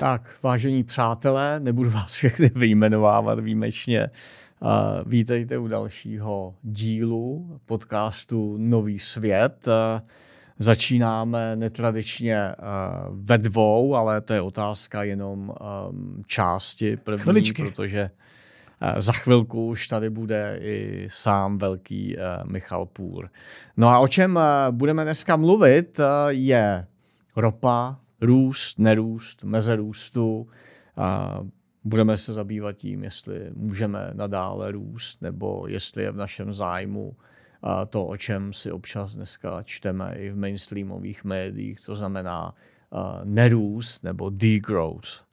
Tak, vážení přátelé, nebudu vás všechny vyjmenovávat výjimečně. Vítejte u dalšího dílu podcastu Nový svět. Začínáme netradičně ve dvou, ale to je otázka jenom části první, Chviličky. protože za chvilku už tady bude i sám velký Michal Půr. No a o čem budeme dneska mluvit, je ropa, růst, nerůst, meze růstu. A budeme se zabývat tím, jestli můžeme nadále růst, nebo jestli je v našem zájmu a to, o čem si občas dneska čteme i v mainstreamových médiích, to znamená nerůst nebo degrowth.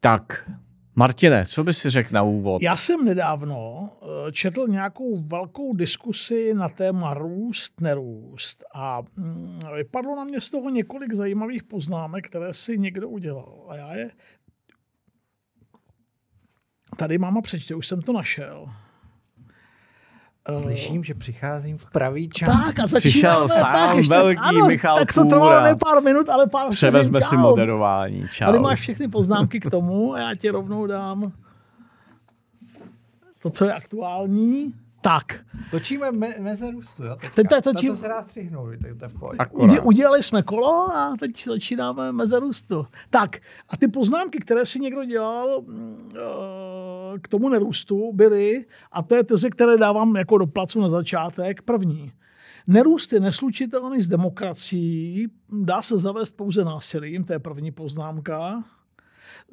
Tak Martine, co by si řekl na úvod? Já jsem nedávno eh, četl nějakou velkou diskusi na téma růst, nerůst a mm, vypadlo na mě z toho několik zajímavých poznámek, které si někdo udělal. A já je tady mám a přečtu, už jsem to našel. Eh, Slyším, že přicházím v pravý čas. Tak a Přišel sám tak ještě, velký ano, Michal Tak to trvalo ne pár minut, ale pár Převezme si moderování. Čau. Tady máš všechny poznámky k tomu a já ti rovnou dám to, co je aktuální. Tak. Točíme me- meze růstu, jo? Teď to, točí... to se dá střihnout, to je Udělali jsme kolo a teď začínáme meze růstu. Tak a ty poznámky, které si někdo dělal mm, eh, k tomu nerůstu, byly, a to je teze, které dávám jako do placu na začátek, první. Nerůst je neslučitelný s demokracií, dá se zavést pouze násilím, to je první poznámka.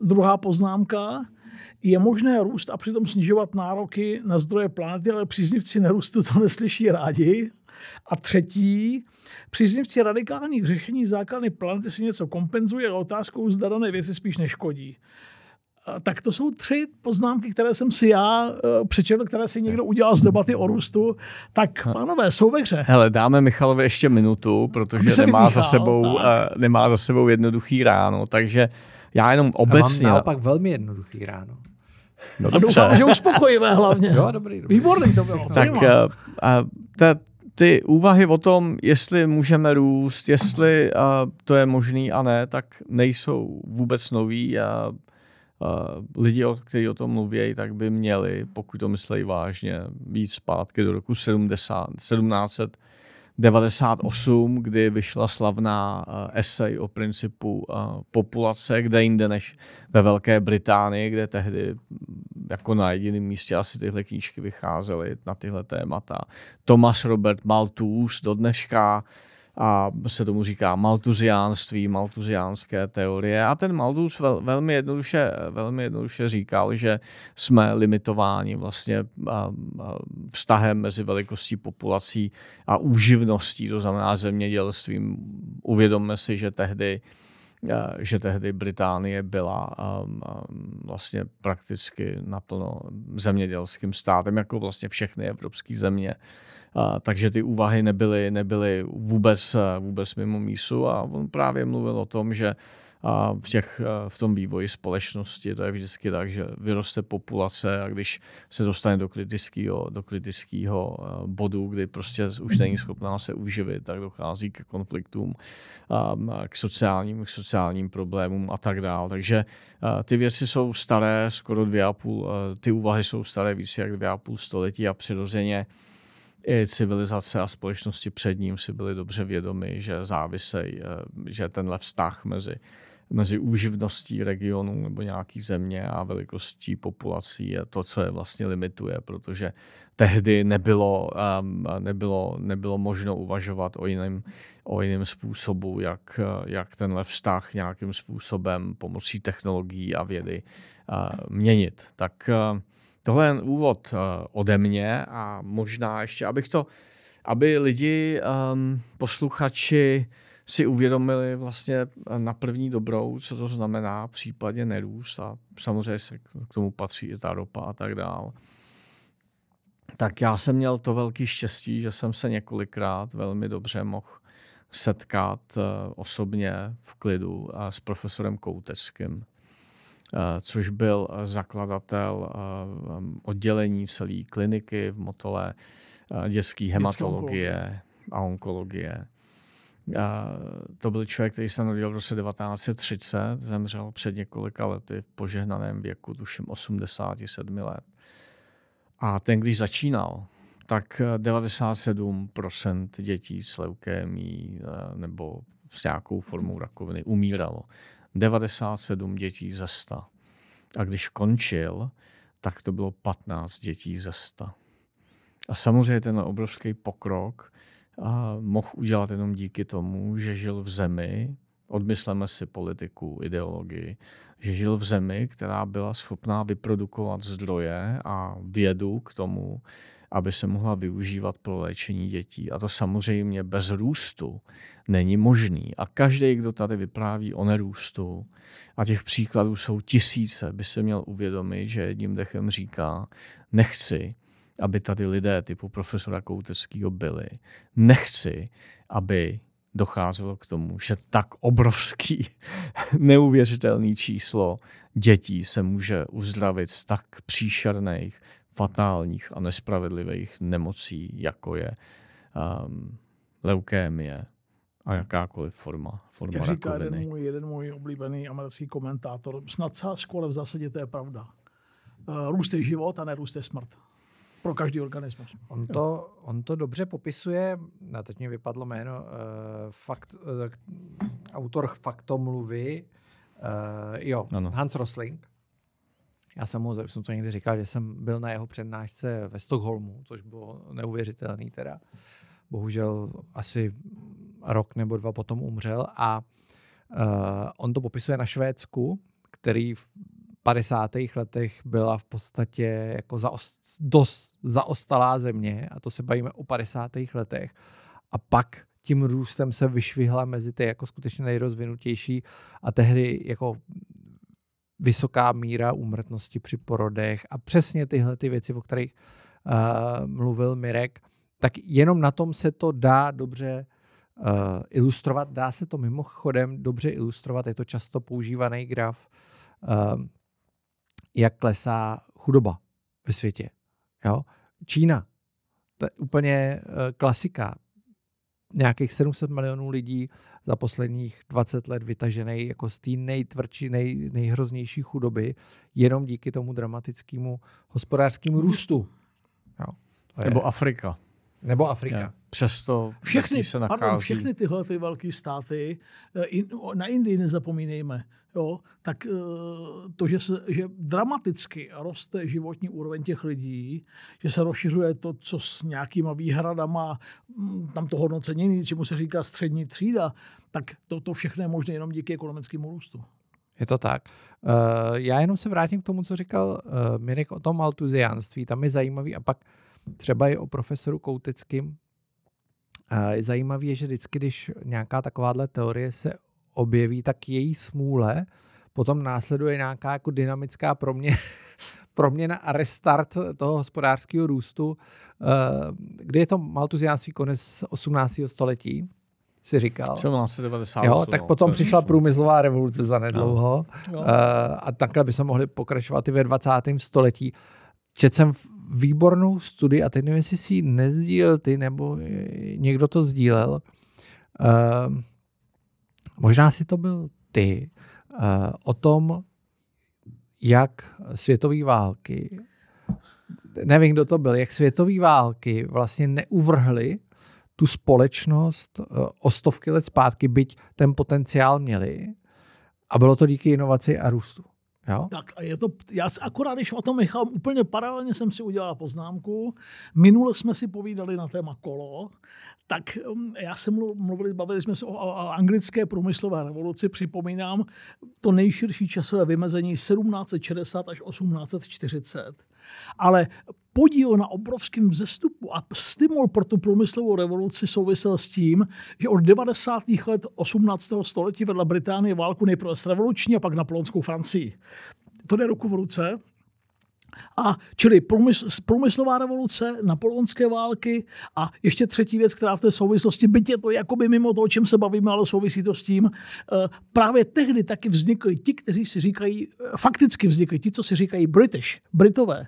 Druhá poznámka, je možné růst a přitom snižovat nároky na zdroje planety, ale příznivci nerůstu to neslyší rádi. A třetí, příznivci radikálních řešení základny planety si něco kompenzují, ale otázkou zda dané věci spíš neškodí. Tak to jsou tři poznámky, které jsem si já eh, přečetl, které si někdo udělal z debaty o růstu. Tak, pánové, jsou ve hře. Hele, dáme Michalovi ještě minutu, protože nemá za, sebou, uh, nemá za sebou jednoduchý ráno, takže já jenom obecně... A mám naopak velmi jednoduchý ráno. No a doufám, že uspokojivé hlavně. Jo, dobrý, dobrý. Výborný to bylo. Tak uh, ta, ty úvahy o tom, jestli můžeme růst, jestli uh, to je možný a ne, tak nejsou vůbec nový a uh, lidi, kteří o tom mluví, tak by měli, pokud to myslejí vážně, víc zpátky do roku 70, 1700 98, kdy vyšla slavná uh, esej o principu uh, populace, kde jinde než ve Velké Británii, kde tehdy mm, jako na jediném místě asi tyhle knížky vycházely na tyhle témata. Thomas Robert Malthus do dneška a se tomu říká maltuziánství, maltuziánské teorie. A ten Malthus vel, velmi, jednoduše, velmi jednoduše říkal, že jsme limitováni vlastně vztahem mezi velikostí populací a úživností, to znamená zemědělstvím. Uvědomme si, že tehdy že tehdy Británie byla vlastně prakticky naplno zemědělským státem, jako vlastně všechny evropské země takže ty úvahy nebyly, nebyly vůbec, vůbec mimo mísu a on právě mluvil o tom, že v, těch, v tom vývoji společnosti to je vždycky tak, že vyroste populace a když se dostane do kritického, do kritického bodu, kdy prostě už není schopná se uživit, tak dochází k konfliktům, k sociálním, k sociálním problémům a tak dále. Takže ty věci jsou staré skoro dvě a půl, ty úvahy jsou staré více jak dvě a půl století a přirozeně i civilizace a společnosti před ním si byli dobře vědomi, že závisejí, eh, že tenhle vztah mezi, mezi úživností regionu nebo nějaký země a velikostí populací je to, co je vlastně limituje, protože tehdy nebylo, nebylo, nebylo možno uvažovat o jiném, o jiném způsobu, jak, jak tenhle vztah nějakým způsobem pomocí technologií a vědy uh, měnit. Tak Tohle je úvod uh, ode mě a možná ještě, abych to, aby lidi, um, posluchači si uvědomili vlastně eh, na první dobrou, co to znamená v případě nerůst a samozřejmě se k tomu patří i ta ropa a tak dál. Tak já jsem měl to velký štěstí, že jsem se několikrát velmi dobře mohl setkat uh, osobně v klidu uh, s profesorem Kouteckým Eh, což byl zakladatel eh, oddělení celé kliniky v Motole, eh, dětské hematologie a onkologie. A to byl člověk, který se narodil v roce 1930, zemřel před několika lety v požehnaném věku, tuším 87 let. A ten, když začínal, tak 97% dětí s leukémí eh, nebo s nějakou formou rakoviny umíralo. 97 dětí ze 100. A když končil, tak to bylo 15 dětí ze 100. A samozřejmě ten obrovský pokrok a mohl udělat jenom díky tomu, že žil v zemi, odmysleme si politiku, ideologii, že žil v zemi, která byla schopná vyprodukovat zdroje a vědu k tomu, aby se mohla využívat pro léčení dětí. A to samozřejmě bez růstu není možný. A každý, kdo tady vypráví o nerůstu, a těch příkladů jsou tisíce, by se měl uvědomit, že jedním dechem říká, nechci, aby tady lidé typu profesora Kouteckého byli. Nechci, aby docházelo k tomu, že tak obrovský, neuvěřitelný číslo dětí se může uzdravit z tak příšerných, fatálních a nespravedlivých nemocí, jako je um, leukémie a jakákoliv forma, forma Jak říká rakoviny. jeden můj, jeden můj oblíbený americký komentátor, snad škole v zásadě to je pravda. Uh, růst je život a nerůst je smrt pro každý organismus. On to, on to dobře popisuje, na teď mi vypadlo jméno, uh, fakt, uh, autor faktomluvy, uh, jo, ano. Hans Rosling. Já jsem mu, už jsem to někdy říkal, že jsem byl na jeho přednášce ve Stockholmu, což bylo neuvěřitelný teda. Bohužel asi rok nebo dva potom umřel a uh, on to popisuje na Švédsku, který 50. letech byla v podstatě jako zaost, dost zaostalá země a to se bavíme o 50. letech a pak tím růstem se vyšvihla mezi ty jako skutečně nejrozvinutější a tehdy jako vysoká míra úmrtnosti při porodech a přesně tyhle ty věci, o kterých uh, mluvil Mirek, tak jenom na tom se to dá dobře uh, ilustrovat. Dá se to mimochodem dobře ilustrovat, je to často používaný graf, uh, jak klesá chudoba ve světě. Jo? Čína, to je úplně uh, klasika. Nějakých 700 milionů lidí za posledních 20 let vytažený jako z té nejtvrdší, nej, nejhroznější chudoby, jenom díky tomu dramatickému hospodářskému růstu. Jo? To. Nebo Afrika. Nebo Afrika. Ja. Přesto všechny, se nachází. pardon, všechny tyhle ty velké státy, eh, na Indii nezapomínejme, jo, tak eh, to, že, se, že dramaticky roste životní úroveň těch lidí, že se rozšiřuje to, co s nějakýma výhradama, hm, tam to hodnocení, čemu se říká střední třída, tak to, to všechno je možné jenom díky ekonomickému růstu. Je to tak. Uh, já jenom se vrátím k tomu, co říkal uh, Mirek o tom maltuziánství. Tam je zajímavý a pak třeba i o profesoru Koutickým. Je zajímavé, že vždycky, když nějaká takováhle teorie se objeví, tak její smůle potom následuje nějaká jako dynamická proměna, proměna a restart toho hospodářského růstu, kdy je to maltuziánský konec 18. století, si říkal. 1790. Jo, tak no, potom přišla průmyslová revoluce za nedlouho no. a takhle by se mohli pokračovat i ve 20. století. Četl jsem výbornou studii, a teď nevím, jestli si ji nezdílel ty, nebo někdo to sdílel. Uh, možná si to byl ty. Uh, o tom, jak světové války, nevím, kdo to byl, jak světové války vlastně neuvrhly tu společnost uh, o stovky let zpátky, byť ten potenciál měli. A bylo to díky inovaci a růstu. Jo? Tak a je to, já akorát, když o tom nechám, úplně paralelně jsem si udělal poznámku. Minule jsme si povídali na téma kolo, tak um, já jsem mluvili, bavili jsme se o, o anglické průmyslové revoluci, připomínám to nejširší časové vymezení 1760 až 1840. Ale podíl na obrovském vzestupu a stimul pro tu průmyslovou revoluci souvisel s tím, že od 90. let 18. století vedla Británie válku nejprve s revoluční a pak na polonskou Francii. To jde ruku v ruce. A čili průmysl, průmyslová revoluce, napoleonské války a ještě třetí věc, která v té souvislosti, byť je to jakoby mimo to, o čem se bavíme, ale souvisí to s tím, eh, právě tehdy taky vznikli ti, kteří si říkají, eh, fakticky vznikli ti, co si říkají British, Britové.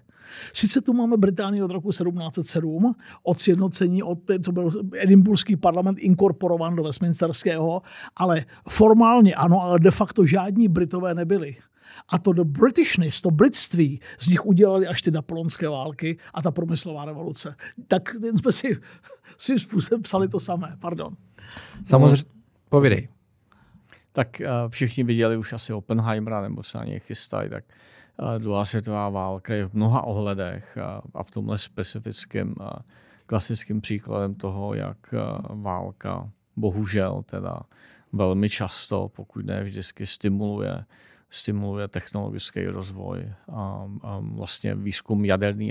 Sice tu máme Británii od roku 1707, od sjednocení, od té, co byl Edinburghský parlament inkorporován do Westminsterského, ale formálně ano, ale de facto žádní Britové nebyli. A to do Britishness, to britství, z nich udělali až ty napoleonské války a ta promyslová revoluce. Tak jsme si svým způsobem psali to samé, pardon. Samozřejmě, povídej. Tak uh, všichni viděli už asi Oppenheimera, nebo se na něj chystají, tak uh, druhá světová válka je v mnoha ohledech uh, a v tomhle specifickém uh, klasickým příkladem toho, jak uh, válka bohužel teda velmi často, pokud ne vždycky, stimuluje stimuluje technologický rozvoj a, a vlastně výzkum jaderné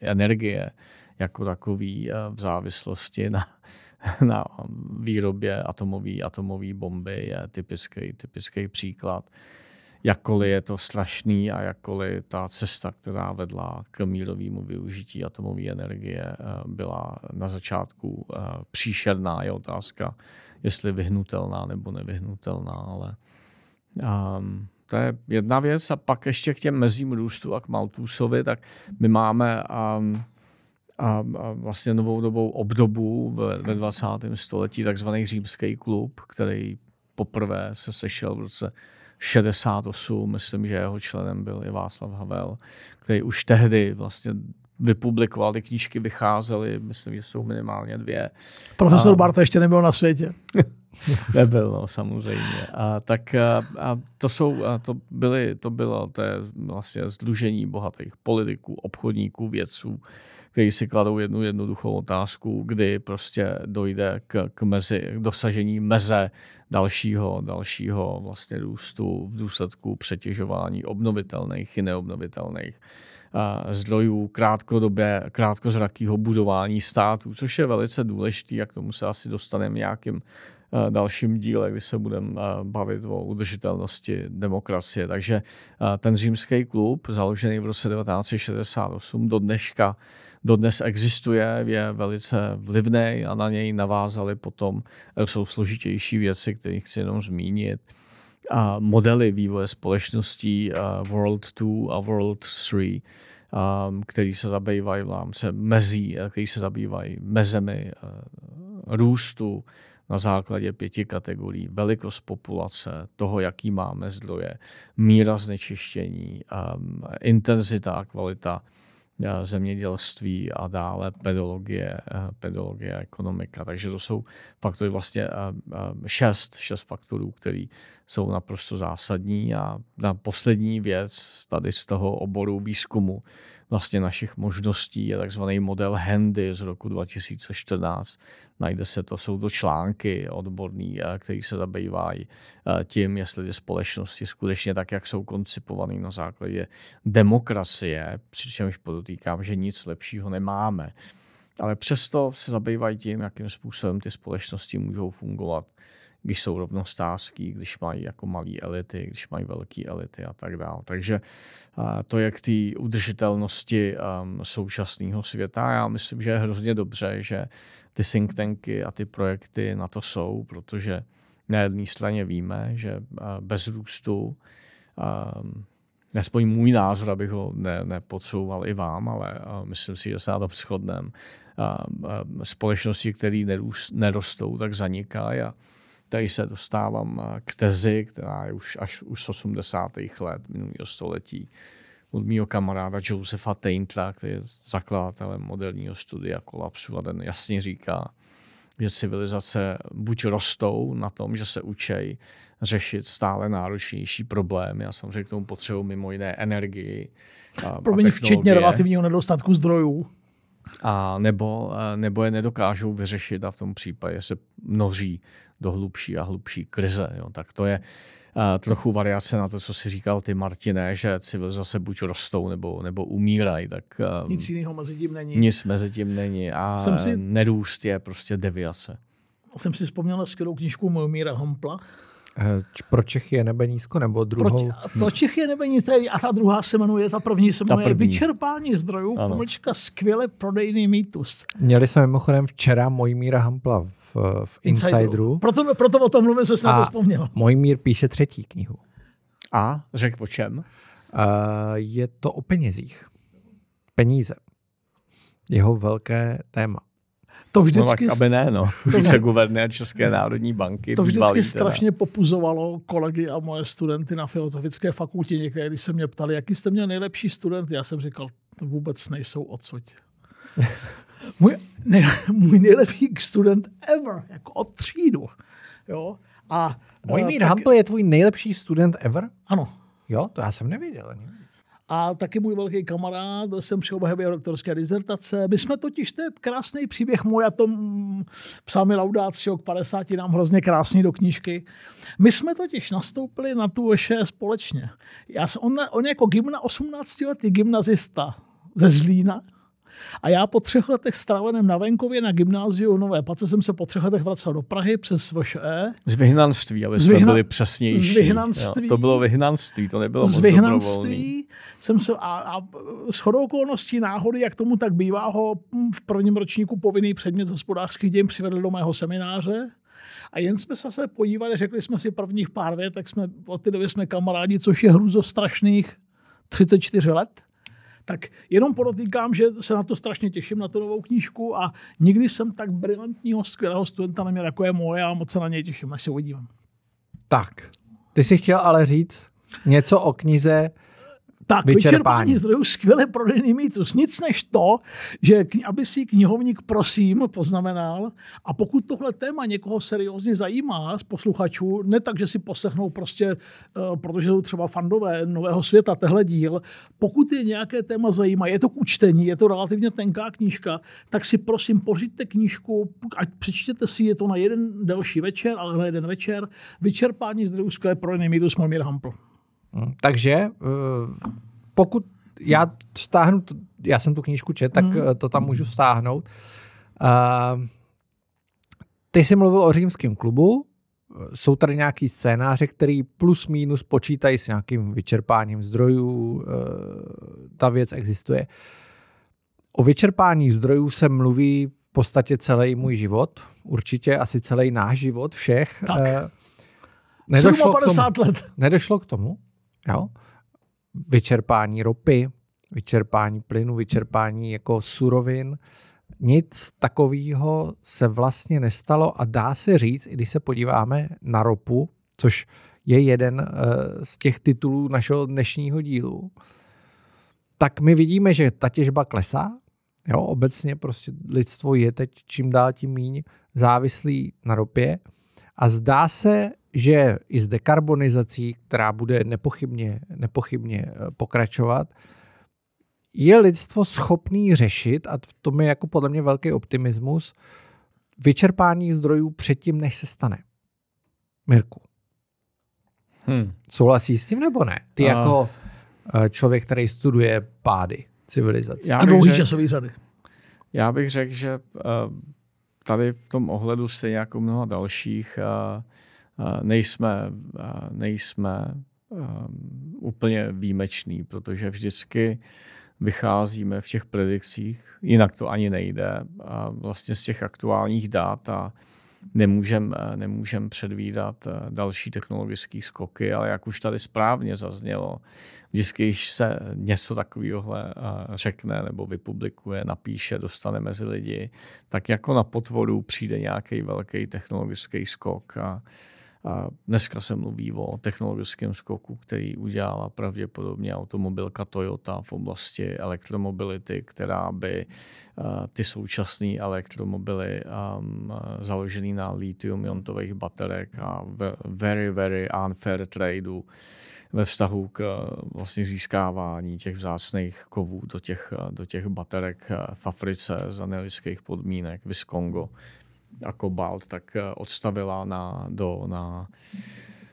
energie jako takový v závislosti na, na výrobě atomové atomové bomby je typický, typický příklad. Jakkoliv je to strašný a jakkoliv ta cesta, která vedla k mírovému využití atomové energie, eh, byla na začátku eh, příšerná, je otázka, jestli vyhnutelná nebo nevyhnutelná, ale um, to je jedna věc. A pak ještě k těm mezím růstu a k Maltusovi, tak my máme um, a, vlastně novou dobou obdobu ve 20. století, takzvaný římský klub, který poprvé se sešel v roce 68, myslím, že jeho členem byl i Václav Havel, který už tehdy vlastně vypublikoval, ty knížky vycházely, myslím, že jsou minimálně dvě. Profesor a... Barta ještě nebyl na světě. Nebyl, no, samozřejmě. A, tak a, a to jsou, a to, byly, to bylo to je vlastně združení bohatých politiků, obchodníků, vědců, kteří si kladou jednu jednoduchou otázku, kdy prostě dojde k, k, mezi, k dosažení meze dalšího, dalšího vlastně růstu v důsledku přetěžování obnovitelných i neobnovitelných zdrojů krátkodobě, krátkozrakého budování států, což je velice důležité a k tomu se asi dostaneme nějakým dalším díle, kdy se budeme bavit o udržitelnosti demokracie. Takže ten římský klub, založený v roce 1968, do dneška, dodnes existuje, je velice vlivný a na něj navázali potom, e, jsou složitější věci, které chci jenom zmínit a modely vývoje společností World 2 a World 3, um, který se zabývají v rámci mezí, který se zabývají mezemi uh, růstu, na základě pěti kategorií. Velikost populace, toho, jaký máme zdroje, míra znečištění, um, intenzita a kvalita uh, zemědělství a dále pedologie, uh, pedologie a ekonomika. Takže to jsou faktory vlastně uh, šest, šest faktorů, které jsou naprosto zásadní. A na poslední věc tady z toho oboru výzkumu vlastně našich možností je takzvaný model Handy z roku 2014. Najde se to, jsou to články odborný, eh, který se zabývají eh, tím, jestli ty společnosti skutečně tak, jak jsou koncipované na základě demokracie, přičemž podotýkám, že nic lepšího nemáme. Ale přesto se zabývají tím, jakým způsobem ty společnosti můžou fungovat když jsou rovnostářský, když mají jako malé elity, když mají velké elity a tak dále. Takže to je k té udržitelnosti um, současného světa. Já myslím, že je hrozně dobře, že ty think tanky a ty projekty na to jsou, protože na jedné straně víme, že bez růstu um, Nespoň můj názor, abych ho ne, nepodsouval i vám, ale myslím si, že se na tom shodneme. Společnosti, které nerostou, tak zanikají tady se dostávám eh, k tezi, která je už až už z 80. let minulého století od mého kamaráda Josefa Taintra, který je zakladatelem moderního studia kolapsu a ten jasně říká, že civilizace buď rostou na tom, že se učí řešit stále náročnější problémy a samozřejmě k tomu potřebují mimo jiné energii. Promiň, včetně relativního nedostatku zdrojů. A nebo, nebo je nedokážou vyřešit a v tom případě se množí do hlubší a hlubší krize. Jo. Tak to je uh, trochu variace na to, co si říkal ty, Martine, že civilizace buď rostou nebo, nebo umírají. Tak, um, nic jiného mezi tím není. Nic mezi tím není a jsem si, nerůst je prostě deviace. Jsem si vzpomněl na skvělou knížku Mojmíra Hampla, Eh, pro Čechy je nebe nízko, nebo druhou? Pro, pro Čechy je nebe nízko a ta druhá se jmenuje, ta první se jmenuje první. Vyčerpání zdrojů, ano. pomlčka skvěle prodejný mýtus. Měli jsme mimochodem včera Mojmíra Hampla v, v Insideru. Insideru. Proto, proto o tom mluvím, že jsem na to vzpomněl. Mojmír píše třetí knihu. A? Řek o čem? Uh, je to o penězích. peníze. Jeho velké téma. To vždycky, no tak aby ne, no. Viceguvernér České národní banky. To vždycky teda. strašně popuzovalo kolegy a moje studenty na filozofické fakultě. Někdy, když se mě ptali, jaký jste měl nejlepší student, já jsem říkal, to vůbec nejsou odsud. můj, ne, můj nejlepší student ever, jako od třídu. Jo? A, Mojmír uh, Hampel je tvůj nejlepší student ever? Ano. Jo, to já jsem nevěděl. Ani. A taky můj velký kamarád, byl jsem při obhajobě doktorské dizertace. My jsme totiž, to je krásný příběh můj, a to psal mi Laudácio k 50, nám hrozně krásný do knížky. My jsme totiž nastoupili na tu vše společně. Já jsem, on, on jako gymna, 18 letý gymnazista ze Zlína, a já po třech letech stráveném na venkově na gymnáziu Nové Pace jsem se po třech letech vracel do Prahy přes VŠE. Z vyhnanství, aby jsme Vyhna... byli přesnější. Z vyhnanství. Jo, to bylo vyhnanství, to nebylo Z vyhnanství jsem se, a, a s chodou okolností náhody, jak tomu tak bývá, ho v prvním ročníku povinný předmět hospodářských dějin přivedl do mého semináře. A jen jsme se se podívali, řekli jsme si prvních pár vět, tak jsme od té doby jsme kamarádi, což je strašných 34 let tak jenom podotýkám, že se na to strašně těším, na tu novou knížku a nikdy jsem tak brilantního, skvělého studenta neměl, jako je moje a moc se na něj těším, až se uvidím. Tak, ty jsi chtěl ale říct něco o knize tak, vyčerpání. vyčerpání zdrojů, skvěle prodejný mýtus. Nic než to, že aby si knihovník prosím poznamenal a pokud tohle téma někoho seriózně zajímá z posluchačů, ne tak, že si poslechnou prostě, uh, protože jsou třeba fandové nového světa, tehle díl, pokud je nějaké téma zajímá, je to k učtení, je to relativně tenká knížka, tak si prosím pořiďte knížku, ať přečtěte si, je to na jeden delší večer, ale na jeden večer, vyčerpání zdrojů, skvěle prodejný mýtus, Mojmír Hampl. Hm, takže eh, pokud já stáhnu, já jsem tu knížku čet, tak mm. to tam můžu stáhnout. Uh, ty jsi mluvil o římském klubu, jsou tady nějaký scénáře, který plus minus počítají s nějakým vyčerpáním zdrojů, ta věc existuje. O vyčerpání zdrojů se mluví v podstatě celý můj život, určitě asi celý náš život všech. Tak. Nedošlo 50 k tomu, let. Nedošlo k tomu, jo? vyčerpání ropy, vyčerpání plynu, vyčerpání jako surovin. Nic takového se vlastně nestalo a dá se říct, i když se podíváme na ropu, což je jeden eh, z těch titulů našeho dnešního dílu, tak my vidíme, že ta těžba klesá. Jo, obecně prostě lidstvo je teď čím dál tím míň závislý na ropě a zdá se, že i s dekarbonizací, která bude nepochybně, nepochybně eh, pokračovat, je lidstvo schopný řešit, a v tom je jako podle mě velký optimismus, vyčerpání zdrojů předtím, než se stane. Mirku. Hmm. Souhlasíš s tím nebo ne? Ty uh. jako eh, člověk, který studuje pády civilizace. Já a dlouhý časový řady. Já bych řekl, že tady v tom ohledu se jako mnoha dalších uh, nejsme, nejsme um, úplně výjimeční, protože vždycky vycházíme v těch predikcích, jinak to ani nejde, a vlastně z těch aktuálních dat a nemůžeme nemůžem předvídat eh, další technologické skoky, ale jak už tady správně zaznělo, vždycky, když se něco takového eh, řekne nebo vypublikuje, napíše, dostane mezi lidi, tak jako na potvoru přijde nějaký velký technologický skok a a dneska se mluví o technologickém skoku, který udělala pravděpodobně automobilka Toyota v oblasti elektromobility, která by uh, ty současné elektromobily um, založené na lithium-iontových baterek a very, very unfair tradeu ve vztahu k vlastně získávání těch vzácných kovů do těch, do těch baterek v Africe za nelidských podmínek, v Kongo a kobalt, tak eh, odstavila na, do, na,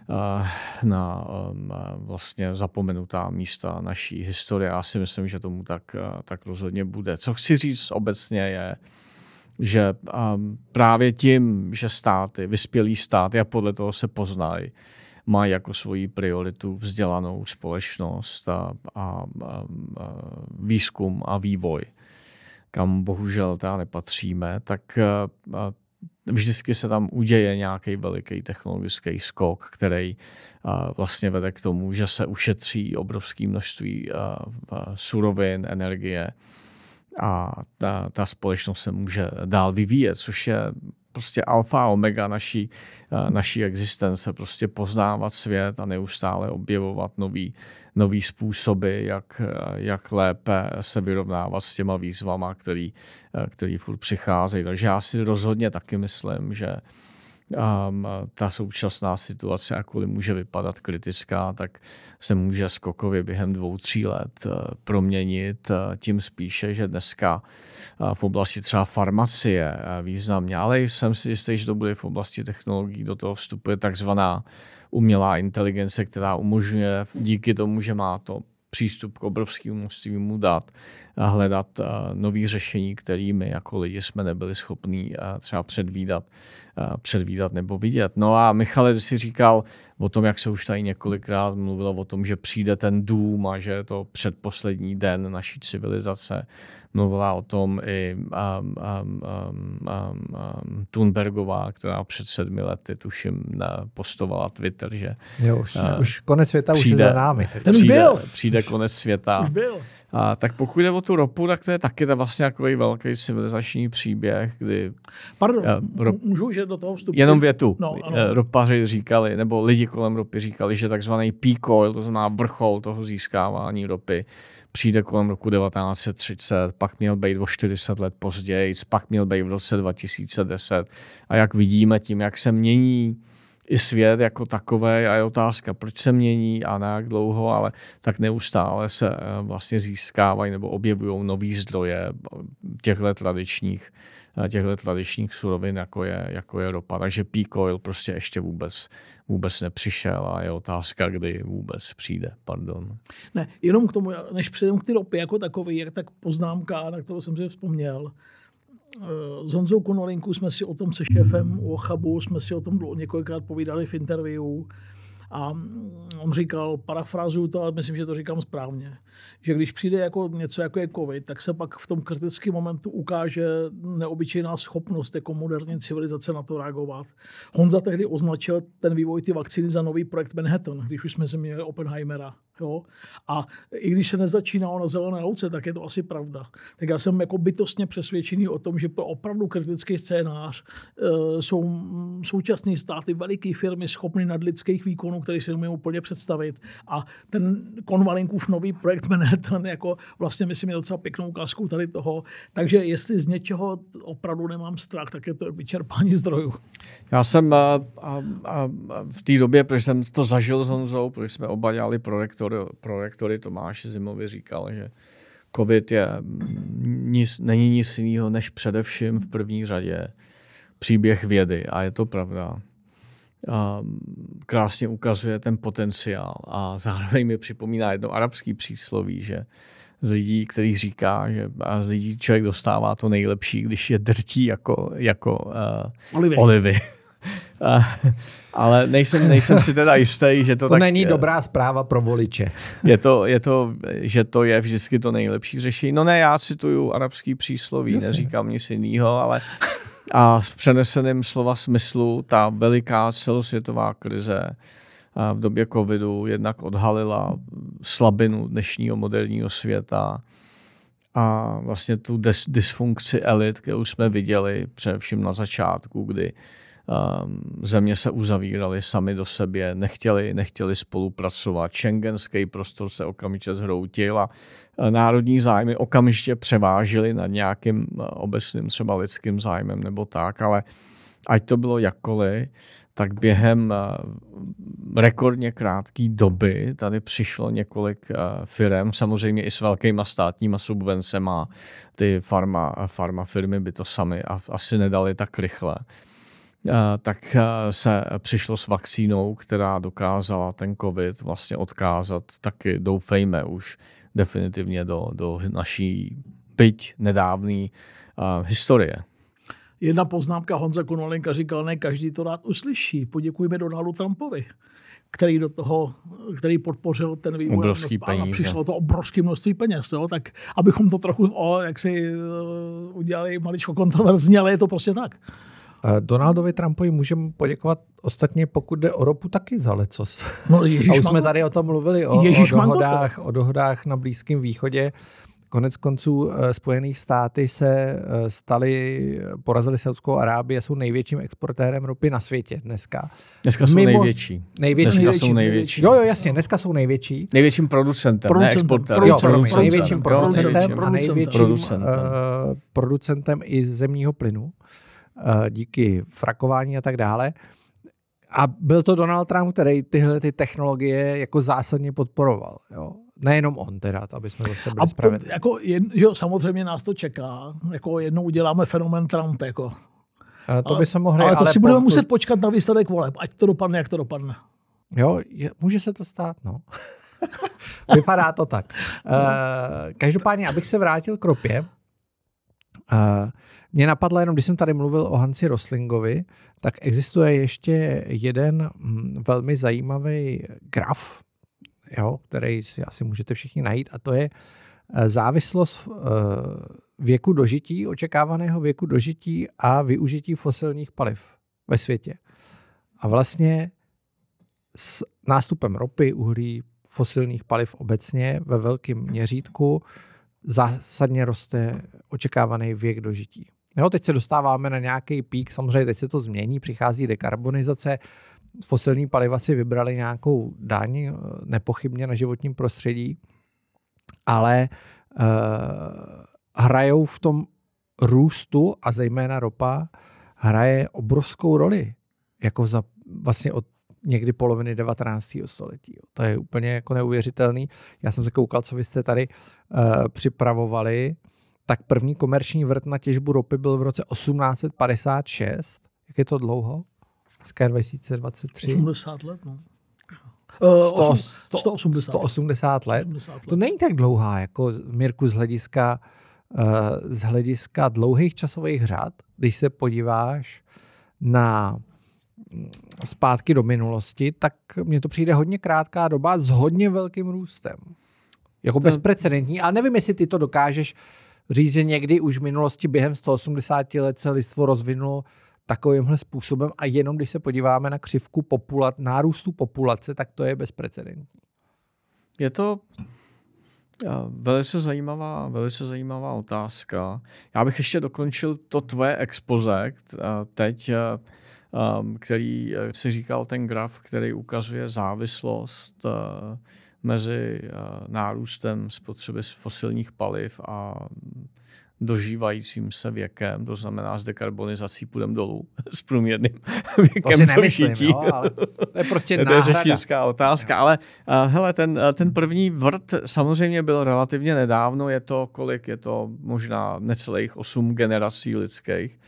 eh, na um, vlastně zapomenutá místa naší historie. Já si myslím, že tomu tak, eh, tak rozhodně bude. Co chci říct obecně je, že právě tím, že státy, vyspělý státy a podle toho se poznají, mají jako svoji prioritu vzdělanou společnost a, a, a, výzkum a vývoj, kam bohužel teda nepatříme, tak a, vždycky se tam uděje nějaký veliký technologický skok, který vlastně vede k tomu, že se ušetří obrovské množství surovin, energie a ta, ta společnost se může dál vyvíjet, což je prostě alfa a omega naší, naší existence, prostě poznávat svět a neustále objevovat nový, nový způsoby, jak, jak lépe se vyrovnávat s těma výzvama, který, který furt přicházejí. Takže já si rozhodně taky myslím, že um, ta současná situace, jakkoliv může vypadat kritická, tak se může skokově během dvou, tří let uh, proměnit. Uh, tím spíše, že dneska uh, v oblasti třeba farmacie významně, ale jsem si jistý, že to bude v oblasti technologií, do toho vstupuje takzvaná umělá inteligence, která umožňuje díky tomu, že má to přístup k obrovskému množství dat a hledat nové řešení, které my jako lidi jsme nebyli schopní třeba předvídat, předvídat nebo vidět. No a Michal, si říkal o tom, jak se už tady několikrát mluvilo o tom, že přijde ten dům a že je to předposlední den naší civilizace. Mluvila o tom i um, um, um, um, um, Thunbergová, která před sedmi lety, tuším, postovala Twitter, že jo, už, uh, už konec světa přijde, už je za námi. Ten přijde, byl. přijde konec světa. Už byl. A, tak pokud jde o tu ropu, tak to je taky to vlastně takový velký civilizační příběh, kdy... Pardon, uh, rop, můžu, že do toho vstupit? Jenom větu. No, ano. Ropaři říkali, nebo lidi kolem ropy říkali, že takzvaný peak oil, to znamená vrchol toho získávání ropy, přijde kolem roku 1930, pak měl být o 40 let později, pak měl být v roce 2010. A jak vidíme tím, jak se mění i svět jako takový a je otázka, proč se mění a na jak dlouho, ale tak neustále se eh, vlastně získávají nebo objevují nový zdroje těchto tradičních, eh, těchto tradičních surovin, jako je, jako je ropa. Takže peak oil prostě ještě vůbec, vůbec nepřišel a je otázka, kdy vůbec přijde. Pardon. Ne, jenom k tomu, než přejdeme k ty ropy jako takový, jak tak poznámka, na kterou jsem si vzpomněl, Eh, s Honzou Konolinku jsme si o tom se šéfem u Ochabu, jsme si o tom několikrát povídali v interview a on říkal, parafrazuju to, ale myslím, že to říkám správně, že když přijde jako něco, jako je COVID, tak se pak v tom kritickém momentu ukáže neobyčejná schopnost jako moderní civilizace na to reagovat. Honza tehdy označil ten vývoj ty vakcíny za nový projekt Manhattan, když už jsme měli Oppenheimera. Jo? A i když se nezačínalo na zelené louce, tak je to asi pravda. Tak já jsem jako bytostně přesvědčený o tom, že pro opravdu kritický scénář e, jsou současné státy, veliké firmy schopny nadlidských výkonů, který si nemůžeme úplně představit. A ten Konvalinkův nový projekt Manhattan, jako vlastně myslím, je docela pěknou ukázkou tady toho. Takže jestli z něčeho opravdu nemám strach, tak je to vyčerpání zdrojů. Já jsem a, a, a v té době, protože jsem to zažil s Honzou, protože jsme oba dělali projektor, projektory, Tomáš Zimovi říkal, že COVID je nic, není nic jiného než především v první řadě příběh vědy a je to pravda. A krásně ukazuje ten potenciál a zároveň mi připomíná jedno arabský přísloví, že z lidí, který říká, že a z lidí člověk dostává to nejlepší, když je drtí jako, jako uh, olivy. olivy. Ale nejsem, nejsem si teda jistý, že to, to tak... není dobrá zpráva pro voliče. je, to, je to, že to je vždycky to nejlepší řešení. No ne, já cituju arabský přísloví, Jasně. neříkám nic jiného, ale a v přeneseném slova smyslu ta veliká celosvětová krize v době covidu jednak odhalila slabinu dnešního moderního světa a vlastně tu dis- dysfunkci elit, kterou jsme viděli především na začátku, kdy země se uzavíraly sami do sebe, nechtěli, nechtěli spolupracovat, šengenský prostor se okamžitě zhroutil a národní zájmy okamžitě převážily nad nějakým obecným třeba lidským zájmem nebo tak, ale ať to bylo jakkoliv, tak během rekordně krátké doby tady přišlo několik firm, samozřejmě i s velkýma státníma subvencema. Ty farma, farma firmy by to sami asi nedali tak rychle. Tak se přišlo s vakcínou, která dokázala ten COVID vlastně odkázat taky, doufejme, už definitivně do, do naší byť nedávné historie. Jedna poznámka Honza Konolenka říkal, ne každý to rád uslyší. Poděkujeme Donaldu Trumpovi, který do toho, který podpořil ten vývoj. Obrovský peníze. Přišlo to obrovské množství peněz. Jo? Tak abychom to trochu, o, jak si uh, udělali maličko kontroverzně, ale je to prostě tak. Donaldovi Trumpovi můžeme poděkovat ostatně, pokud jde o ropu, taky za lecos. No, A už jsme tady o tom mluvili, o, o, dohodách, o dohodách na Blízkém východě. Konec konců eh, Spojené státy se eh, staly, porazili Saudskou Arábii a jsou největším exportérem ropy na světě dneska. Dneska jsou Mimo, největší. největší. Dneska největší, jsou největší. Jo, jo, jasně, dneska jsou největší. Největším producentem, producentem ne exportérem. Jo, producentem, největším producentem, producentem a největším producentem. Uh, producentem i zemního plynu uh, díky frakování a tak dále. A byl to Donald Trump, který tyhle ty technologie jako zásadně podporoval. Jo. Nejenom on teda, aby jsme zase byli spravedliví. Jako, jen, jo, samozřejmě nás to čeká. Jako jednou uděláme fenomen Trump. Jako. A to by se mohli, ale to ale si budeme muset počkat na výsledek voleb, ať to dopadne, jak to dopadne. Jo, je, může se to stát, no. Vypadá to tak. Uh, každopádně, abych se vrátil k ropě, uh, mě napadlo jenom, když jsem tady mluvil o Hansi Roslingovi, tak existuje ještě jeden mm, velmi zajímavý graf, jo, který si asi můžete všichni najít, a to je eh, závislost eh, věku dožití, očekávaného věku dožití a využití fosilních paliv ve světě. A vlastně s nástupem ropy, uhlí, fosilních paliv obecně ve velkém měřítku zásadně roste očekávaný věk dožití. Jo, teď se dostáváme na nějaký pík, samozřejmě teď se to změní, přichází dekarbonizace, fosilní paliva si vybrali nějakou daň, eh, nepochybně na životním prostředí, ale uh, hrajou v tom růstu a zejména ropa hraje obrovskou roli, jako za vlastně od někdy poloviny 19. století. To je úplně jako neuvěřitelný. Já jsem se koukal, co vy jste tady uh, připravovali tak první komerční vrt na těžbu ropy byl v roce 1856. Jak je to dlouho? Dneska 2023. 80 let, no. Uh, 100, 180. 180 let. 180 let. To není tak dlouhá, jako Mirku z hlediska, uh, z hlediska dlouhých časových řad, když se podíváš na mm, zpátky do minulosti, tak mně to přijde hodně krátká doba s hodně velkým růstem. Jako to... bezprecedentní, ale nevím, jestli ty to dokážeš říct, že někdy už v minulosti během 180 let se lidstvo rozvinulo takovýmhle způsobem a jenom když se podíváme na křivku populat, nárůstu populace, tak to je bezprecedentní. Je to velice zajímavá, velice zajímavá otázka. Já bych ještě dokončil to tvoje expoze teď, který si říkal ten graf, který ukazuje závislost mezi eh, nárůstem spotřeby fosilních paliv a dožívajícím se věkem, to znamená s dekarbonizací půjdeme dolů s průměrným věkem to si nemyslím, jo, ale to je prostě To je řečnická otázka, jo. ale uh, hele, ten, uh, ten první vrt samozřejmě byl relativně nedávno, je to kolik, je to možná necelých osm generací lidských.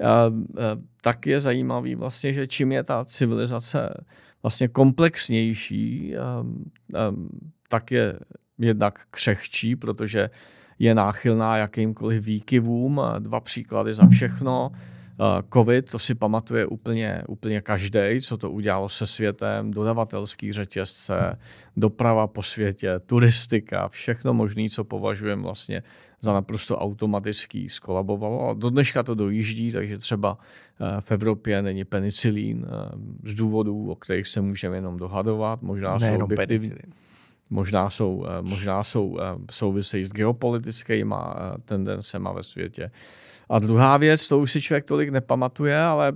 Uh, uh, tak je zajímavý vlastně, že čím je ta civilizace vlastně komplexnější, um, um, tak je jednak křehčí, protože je náchylná jakýmkoliv výkyvům. Dva příklady za všechno. Uh, Covid, to si pamatuje úplně, úplně každý, co to udělalo se světem, dodavatelský řetězce, doprava po světě, turistika, všechno možné, co považujeme vlastně za naprosto automatický, skolabovalo. A do dneška to dojíždí, takže třeba uh, v Evropě není penicilín uh, z důvodů, o kterých se můžeme jenom dohadovat. Možná ne, jsou objektivní možná jsou, možná jsou souvisejí s geopolitickými tendencemi ve světě. A druhá věc, to už si člověk tolik nepamatuje, ale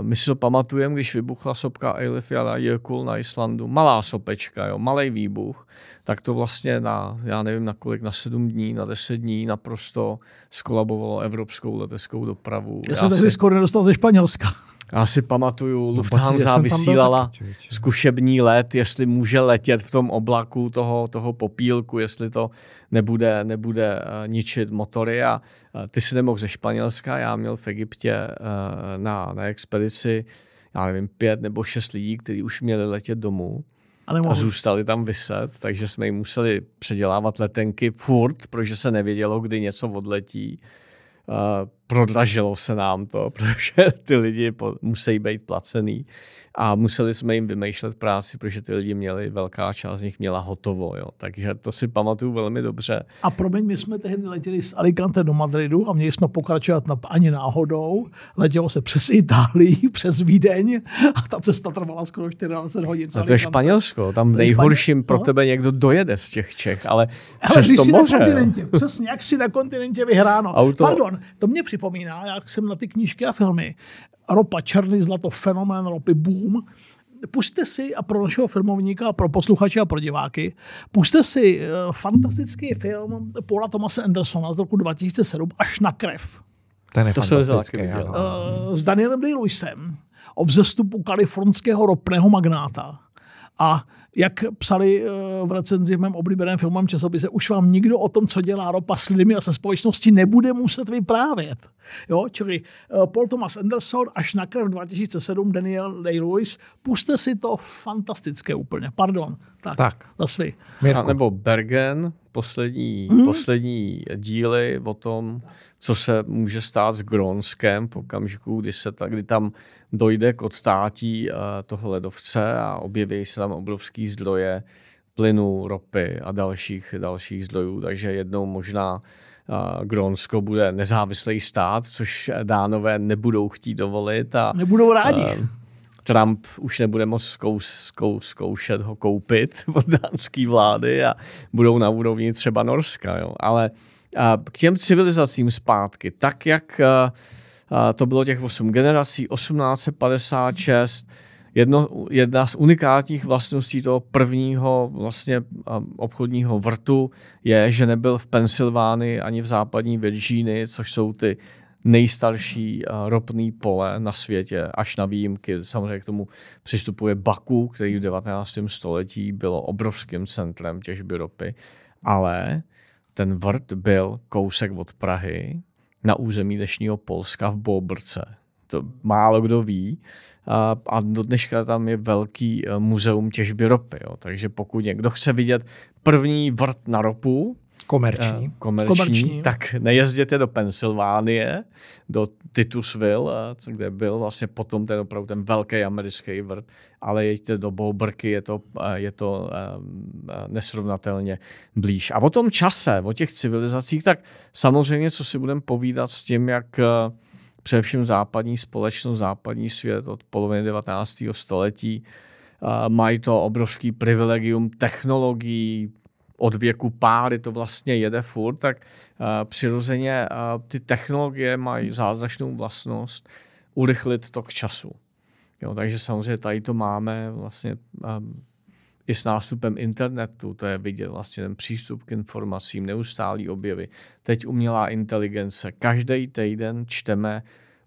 my si to pamatujeme, když vybuchla sopka Eilifjara Jökull na Islandu. Malá sopečka, jo, malý výbuch. Tak to vlastně na, já nevím na kolik, na sedm dní, na deset dní naprosto skolabovalo evropskou leteckou dopravu. Já, já jsem si... skoro nedostal ze Španělska. Já si pamatuju, no, Lufthansa no, vysílala taky, zkušební let, jestli může letět v tom oblaku toho, toho popílku, jestli to nebude, nebude uh, ničit motory. A uh, ty si nemohl ze Španělska, já měl v Egyptě uh, na, na expedici, já nevím, pět nebo šest lidí, kteří už měli letět domů. A zůstali tam vyset, takže jsme jim museli předělávat letenky furt, protože se nevědělo, kdy něco odletí. Prodražilo se nám to, protože ty lidi musí být placený a museli jsme jim vymýšlet práci, protože ty lidi měli, velká část z nich měla hotovo, jo. takže to si pamatuju velmi dobře. A promiň, my jsme tehdy letěli z Alicante do Madridu a měli jsme pokračovat na, ani náhodou, letělo se přes Itálii, přes Vídeň a ta cesta trvala skoro 14 hodin. A to je Španělsko, tam v nejhorším pro no. tebe někdo dojede z těch Čech, ale, ale přes to moře. Na kontinentě, přesně, jak si na kontinentě vyhráno. Auto... Pardon, to mě připomíná, jak jsem na ty knížky a filmy, ropa, černý zlato, fenomén ropy, boom. Puste si, a pro našeho filmovníka, a pro posluchače a pro diváky, puste si uh, fantastický film Paula Thomase Andersona z roku 2007 Až na krev. Ten je to fantastický. Uh, s Danielem Day-Lewisem o vzestupu kalifornského ropného magnáta. A jak psali eh, v recenzi v mém oblíbeném filmovém časopise, už vám nikdo o tom, co dělá ropa s lidmi a se společností, nebude muset vyprávět. Jo? Čili eh, Paul Thomas Anderson až na krev 2007 Daniel Day-Lewis. Puste si to fantastické úplně. Pardon. Tak, tak. za svý. A nebo Bergen, poslední, hmm. poslední díly o tom, co se může stát s Grónskem v okamžiku, kdy, se ta, kdy tam dojde k odstátí uh, toho ledovce a objeví se tam obrovský zdroje plynu, ropy a dalších, dalších zdrojů. Takže jednou možná uh, Grónsko bude nezávislý stát, což dánové nebudou chtít dovolit. A, nebudou rádi. Uh, Trump už nebude moc zkous, zkous, zkoušet ho koupit od dánské vlády a budou na úrovni třeba Norska. Jo. Ale a k těm civilizacím zpátky, tak jak a, a to bylo těch 8 generací, 1856, jedno, jedna z unikátních vlastností toho prvního vlastně obchodního vrtu je, že nebyl v Pensylvánii ani v západní Virginii, což jsou ty nejstarší uh, ropný pole na světě, až na výjimky. Samozřejmě k tomu přistupuje Baku, který v 19. století bylo obrovským centrem těžby ropy, ale ten vrt byl kousek od Prahy na území dnešního Polska v Bobrce. To málo kdo ví. A, a do dneška tam je velký uh, muzeum těžby ropy. Jo. Takže pokud někdo chce vidět první vrt na ropu, Komerční. Uh, komerční, komerční, tak nejezděte do Pensylvánie, do Titusville, kde byl vlastně potom ten opravdu ten velký americký vrt, ale jeďte do Boubrky, je to, je to nesrovnatelně blíž. A o tom čase, o těch civilizacích, tak samozřejmě, co si budeme povídat s tím, jak především západní společnost, západní svět od poloviny 19. století mají to obrovský privilegium technologií, od věku páry to vlastně jede furt, tak uh, přirozeně uh, ty technologie mají zázračnou vlastnost urychlit tok času. Jo, takže samozřejmě tady to máme vlastně um, i s nástupem internetu, to je vidět vlastně ten přístup k informacím, neustálý objevy. Teď umělá inteligence. Každý týden čteme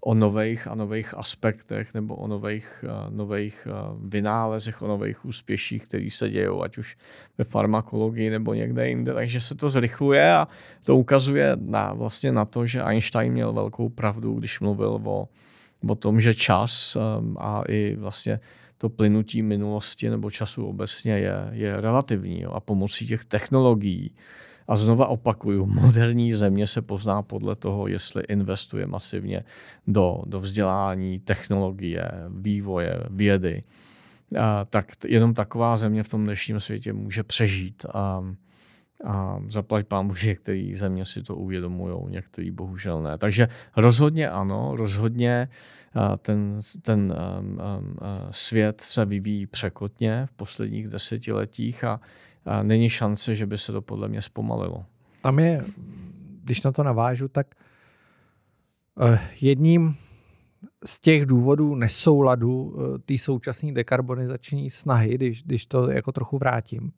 o nových a nových aspektech nebo o nových, uh, nových uh, vynálezech, o nových úspěších, které se dějou, ať už ve farmakologii nebo někde jinde. Takže se to zrychluje a to ukazuje na, vlastně na to, že Einstein měl velkou pravdu, když mluvil o, o tom, že čas um, a i vlastně to plynutí minulosti nebo času obecně je, je relativní jo, a pomocí těch technologií a znova opakuju, moderní země se pozná podle toho, jestli investuje masivně do, do vzdělání, technologie, vývoje, vědy. A, tak jenom taková země v tom dnešním světě může přežít. A, a zaplať pán Bože, některé země si to uvědomují, některý bohužel ne. Takže rozhodně ano, rozhodně ten, ten svět se vyvíjí překotně v posledních desetiletích a, a není šance, že by se to podle mě zpomalilo. Tam je, když na to navážu, tak uh, jedním z těch důvodů nesouladu uh, té současné dekarbonizační snahy, když, když to jako trochu vrátím,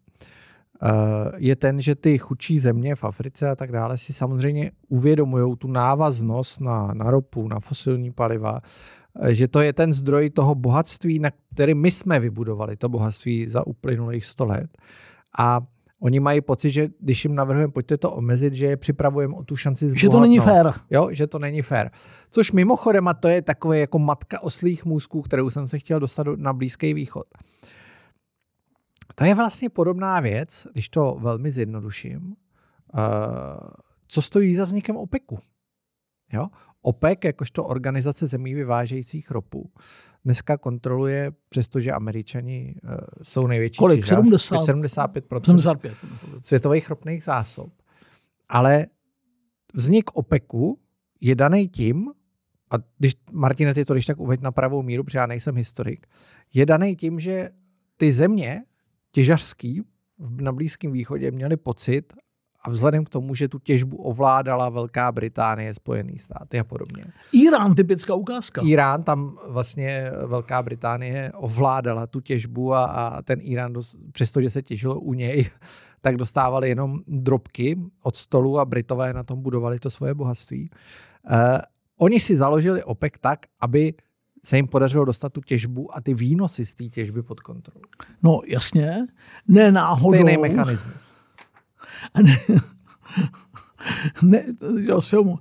Eh, je ten, že ty chudší země v Africe a tak dále si samozřejmě uvědomují tu návaznost na, na ropu, na fosilní paliva, eh, že to je ten zdroj toho bohatství, na který my jsme vybudovali, to bohatství za uplynulých 100 let. A oni mají pocit, že když jim navrhujeme, pojďte to omezit, že je připravujeme o tu šanci zbohatnout. Že to není fér. Jo, že to není fér. Což mimochodem, a to je takové jako matka oslých můzků, kterou jsem se chtěl dostat na Blízký východ. To je vlastně podobná věc, když to velmi zjednoduším, uh, co stojí za vznikem OPECu. Jo? OPEC, jakožto organizace zemí vyvážejících ropu, dneska kontroluje, přestože američani uh, jsou největší Kolik? těžař, 70? 75% 75. světových ropných zásob. Ale vznik OPECu je daný tím, a když Martine, ty to když tak uveď na pravou míru, protože já nejsem historik, je daný tím, že ty země těžařský na Blízkém východě měli pocit, a vzhledem k tomu, že tu těžbu ovládala Velká Británie, Spojený státy a podobně. Irán, typická ukázka. Irán, tam vlastně Velká Británie ovládala tu těžbu a, a ten Irán, přestože se těžilo u něj, tak dostávali jenom drobky od stolu a Britové na tom budovali to svoje bohatství. Uh, oni si založili OPEC tak, aby se jim podařilo dostat tu těžbu a ty výnosy z té těžby pod kontrolu. No jasně, ne náhodou. Stejný mechanismus. Ne, ne, jo, z filmu.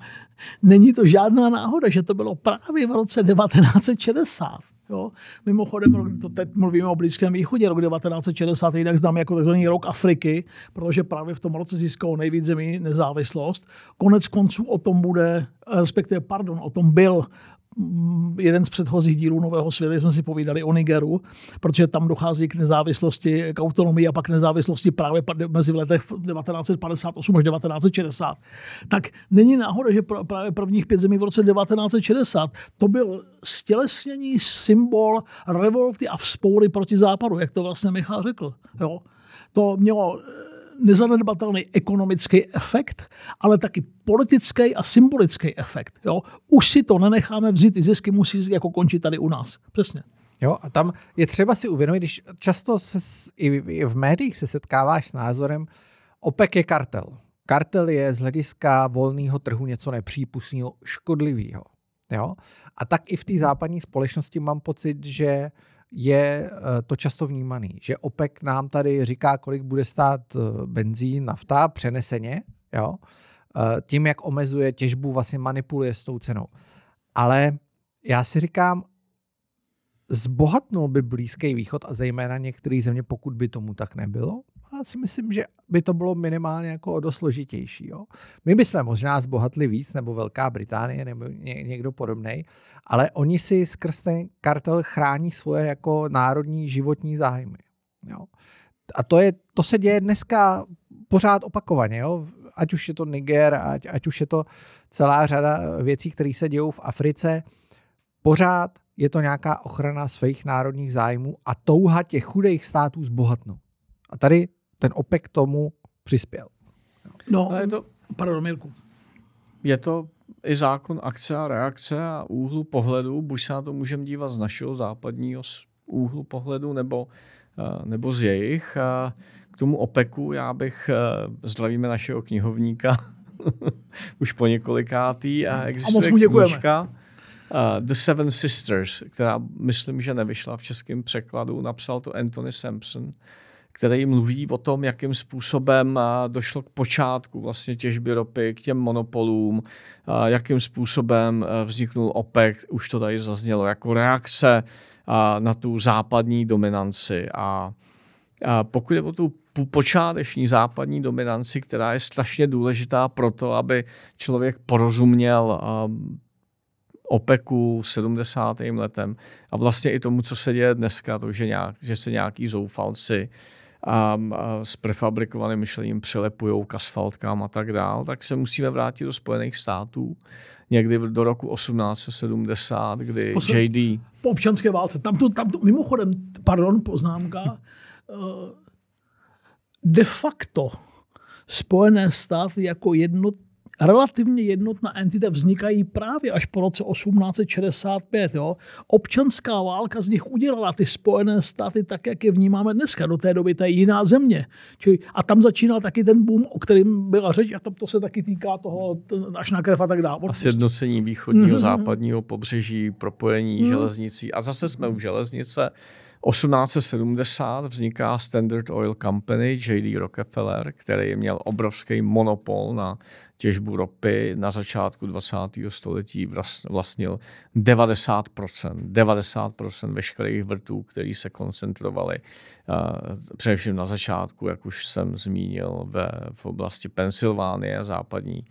Není to žádná náhoda, že to bylo právě v roce 1960. Jo? Mimochodem, to teď mluvíme o Blízkém východě, rok 1960, jinak znám jako takzvaný rok Afriky, protože právě v tom roce získalo nejvíc zemí nezávislost. Konec konců o tom bude, respektive, pardon, o tom byl jeden z předchozích dílů Nového světa jsme si povídali o Nigeru, protože tam dochází k nezávislosti, k autonomii a pak nezávislosti právě mezi v letech 1958 až 1960. Tak není náhoda, že právě prvních pět zemí v roce 1960 to byl stělesnění symbol revolty a vzpoury proti západu, jak to vlastně Michal řekl. Jo? To mělo nezanedbatelný ekonomický efekt, ale taky politický a symbolický efekt. Jo? Už si to nenecháme vzít, ty zisky musí jako končit tady u nás. Přesně. Jo, a tam je třeba si uvědomit, když často se, i v médiích se setkáváš s názorem, OPEC je kartel. Kartel je z hlediska volného trhu něco nepřípustného, škodlivého. A tak i v té západní společnosti mám pocit, že je eh, to často vnímaný, že OPEC nám tady říká, kolik bude stát eh, benzín, nafta přeneseně, jo? Eh, tím, jak omezuje těžbu, vlastně manipuluje s tou cenou. Ale já si říkám, zbohatnul by Blízký východ a zejména některé země, pokud by tomu tak nebylo? Si myslím, že by to bylo minimálně jako o dost složitější. Jo? My bychom možná zbohatli víc, nebo Velká Británie, nebo ně, někdo podobný, ale oni si skrz ten kartel chrání svoje jako národní životní zájmy. Jo? A to, je, to se děje dneska pořád opakovaně. Jo? Ať už je to Niger, ať, ať už je to celá řada věcí, které se dějou v Africe, pořád je to nějaká ochrana svých národních zájmů a touha těch chudých států zbohatnout. A tady ten OPEC tomu přispěl. No, Ale je to, pardon, Mirku. Je to i zákon akce a reakce a úhlu pohledu, buď se na to můžeme dívat z našeho západního úhlu pohledu, nebo, eh, nebo z jejich. A k tomu OPECu já bych, eh, zdravíme našeho knihovníka, už po několikátý a existuje a knížka uh, The Seven Sisters, která myslím, že nevyšla v českém překladu, napsal to Anthony Sampson který mluví o tom, jakým způsobem došlo k počátku vlastně těžby ropy, k těm monopolům, jakým způsobem vzniknul OPEC, už to tady zaznělo, jako reakce na tu západní dominanci. A pokud je o tu počáteční západní dominanci, která je strašně důležitá pro to, aby člověk porozuměl OPECu 70. letem a vlastně i tomu, co se děje dneska, to, že, nějak, že se nějaký zoufalci a, a s prefabrikovaným myšlením přilepují k asfaltkám a tak dál, tak se musíme vrátit do Spojených států někdy do roku 1870, kdy Posl- JD... Po občanské válce. Tam to, tam to, mimochodem, pardon, poznámka, eh, de facto Spojené státy jako jednot, relativně jednotná entita vznikají právě až po roce 1865. Jo. Občanská válka z nich udělala ty Spojené státy tak, jak je vnímáme dneska. Do té doby to je jiná země. Čili, a tam začínal taky ten boom, o kterém byla řeč, a tam to se taky týká toho až na krev a tak dále. A sjednocení východního, mm-hmm. západního pobřeží, propojení mm-hmm. železnicí. A zase jsme u železnice. 1870 vzniká Standard Oil Company, J.D. Rockefeller, který měl obrovský monopol na těžbu ropy. Na začátku 20. století vlastnil 90%, 90% veškerých vrtů, které se koncentrovaly uh, především na začátku, jak už jsem zmínil, ve, v oblasti Pensylvánie, západní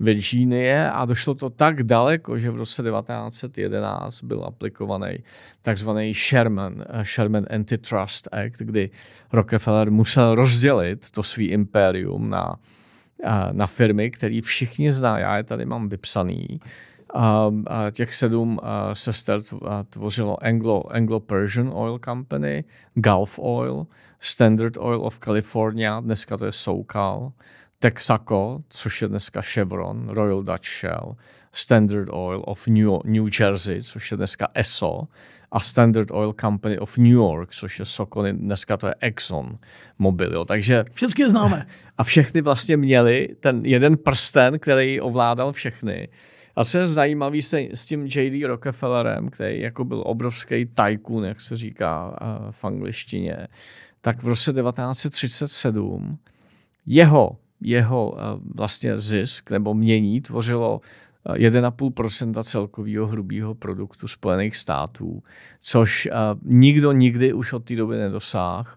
Virginie a došlo to tak daleko, že v roce 1911 byl aplikovaný takzvaný Sherman, eh, Sherman Antitrust Act, kdy Rockefeller musel rozdělit to svý impérium na, eh, na firmy, které všichni zná. Já je tady mám vypsaný. A, a těch sedm a, sester tvořilo Anglo, Anglo-Persian Oil Company, Gulf Oil, Standard Oil of California, dneska to je SoCal, Texaco, což je dneska Chevron, Royal Dutch Shell, Standard Oil of New, New Jersey, což je dneska ESO, a Standard Oil Company of New York, což je Sokony, dneska to je Exxon Mobil. Jo. Takže, všechny známe. A všechny vlastně měli ten jeden prsten, který ovládal všechny. A co je zajímavé s tím J.D. Rockefellerem, který jako byl obrovský tycoon, jak se říká v angličtině, tak v roce 1937 jeho jeho eh, vlastně zisk nebo mění tvořilo 1,5 eh, celkového hrubého produktu Spojených států, což uh, nikdo nikdy už od té doby nedosáhl.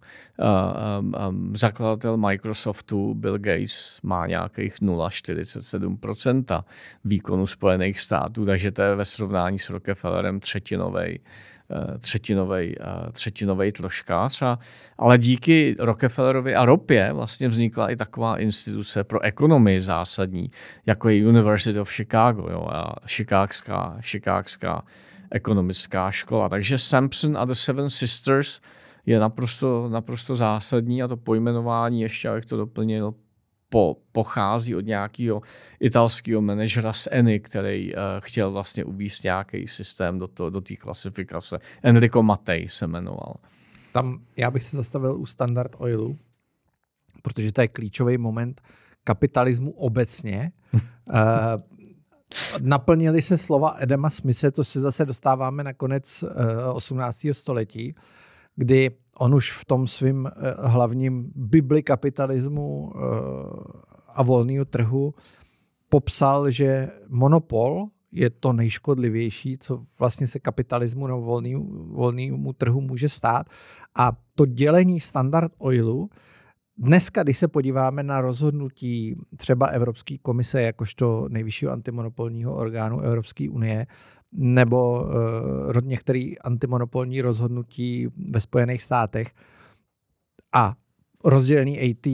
Zakladatel Microsoftu Bill Gates má nějakých 0,47% výkonu Spojených států, takže to je ve srovnání s Rockefellerem třetinový Eh, třetinový, eh, troškář. A, ale díky Rockefellerovi a ropě vlastně vznikla i taková instituce pro ekonomii zásadní, jako je University of Chicago, jo, a Chicagská, Chicagská ekonomická škola. Takže Sampson a the Seven Sisters je naprosto, naprosto zásadní a to pojmenování, ještě abych to doplnil, po, pochází od nějakého italského manažera z Eny, který uh, chtěl vlastně uvíct nějaký systém do, to, do té klasifikace. Enrico Matej se jmenoval. Tam já bych se zastavil u Standard Oilu, protože to je klíčový moment kapitalismu obecně. uh, naplnili se slova Edema Smise, to se zase dostáváme na konec uh, 18. století, kdy on už v tom svém eh, hlavním bibli kapitalismu eh, a volného trhu popsal, že monopol je to nejškodlivější, co vlastně se kapitalismu nebo volnému trhu může stát. A to dělení standard oilu Dneska, když se podíváme na rozhodnutí třeba Evropské komise jakožto nejvyššího antimonopolního orgánu Evropské unie, nebo uh, některé antimonopolní rozhodnutí ve Spojených státech a rozdělený AT,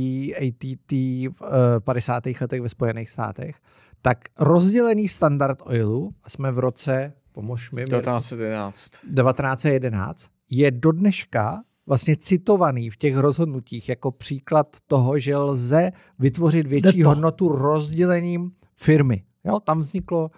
ATT v uh, 50. letech ve Spojených státech, tak rozdělený standard oilu, a jsme v roce, pomož mi, 1911. 1911, je do dneška vlastně citovaný v těch rozhodnutích jako příklad toho, že lze vytvořit větší hodnotu rozdělením firmy. Jo, tam vzniklo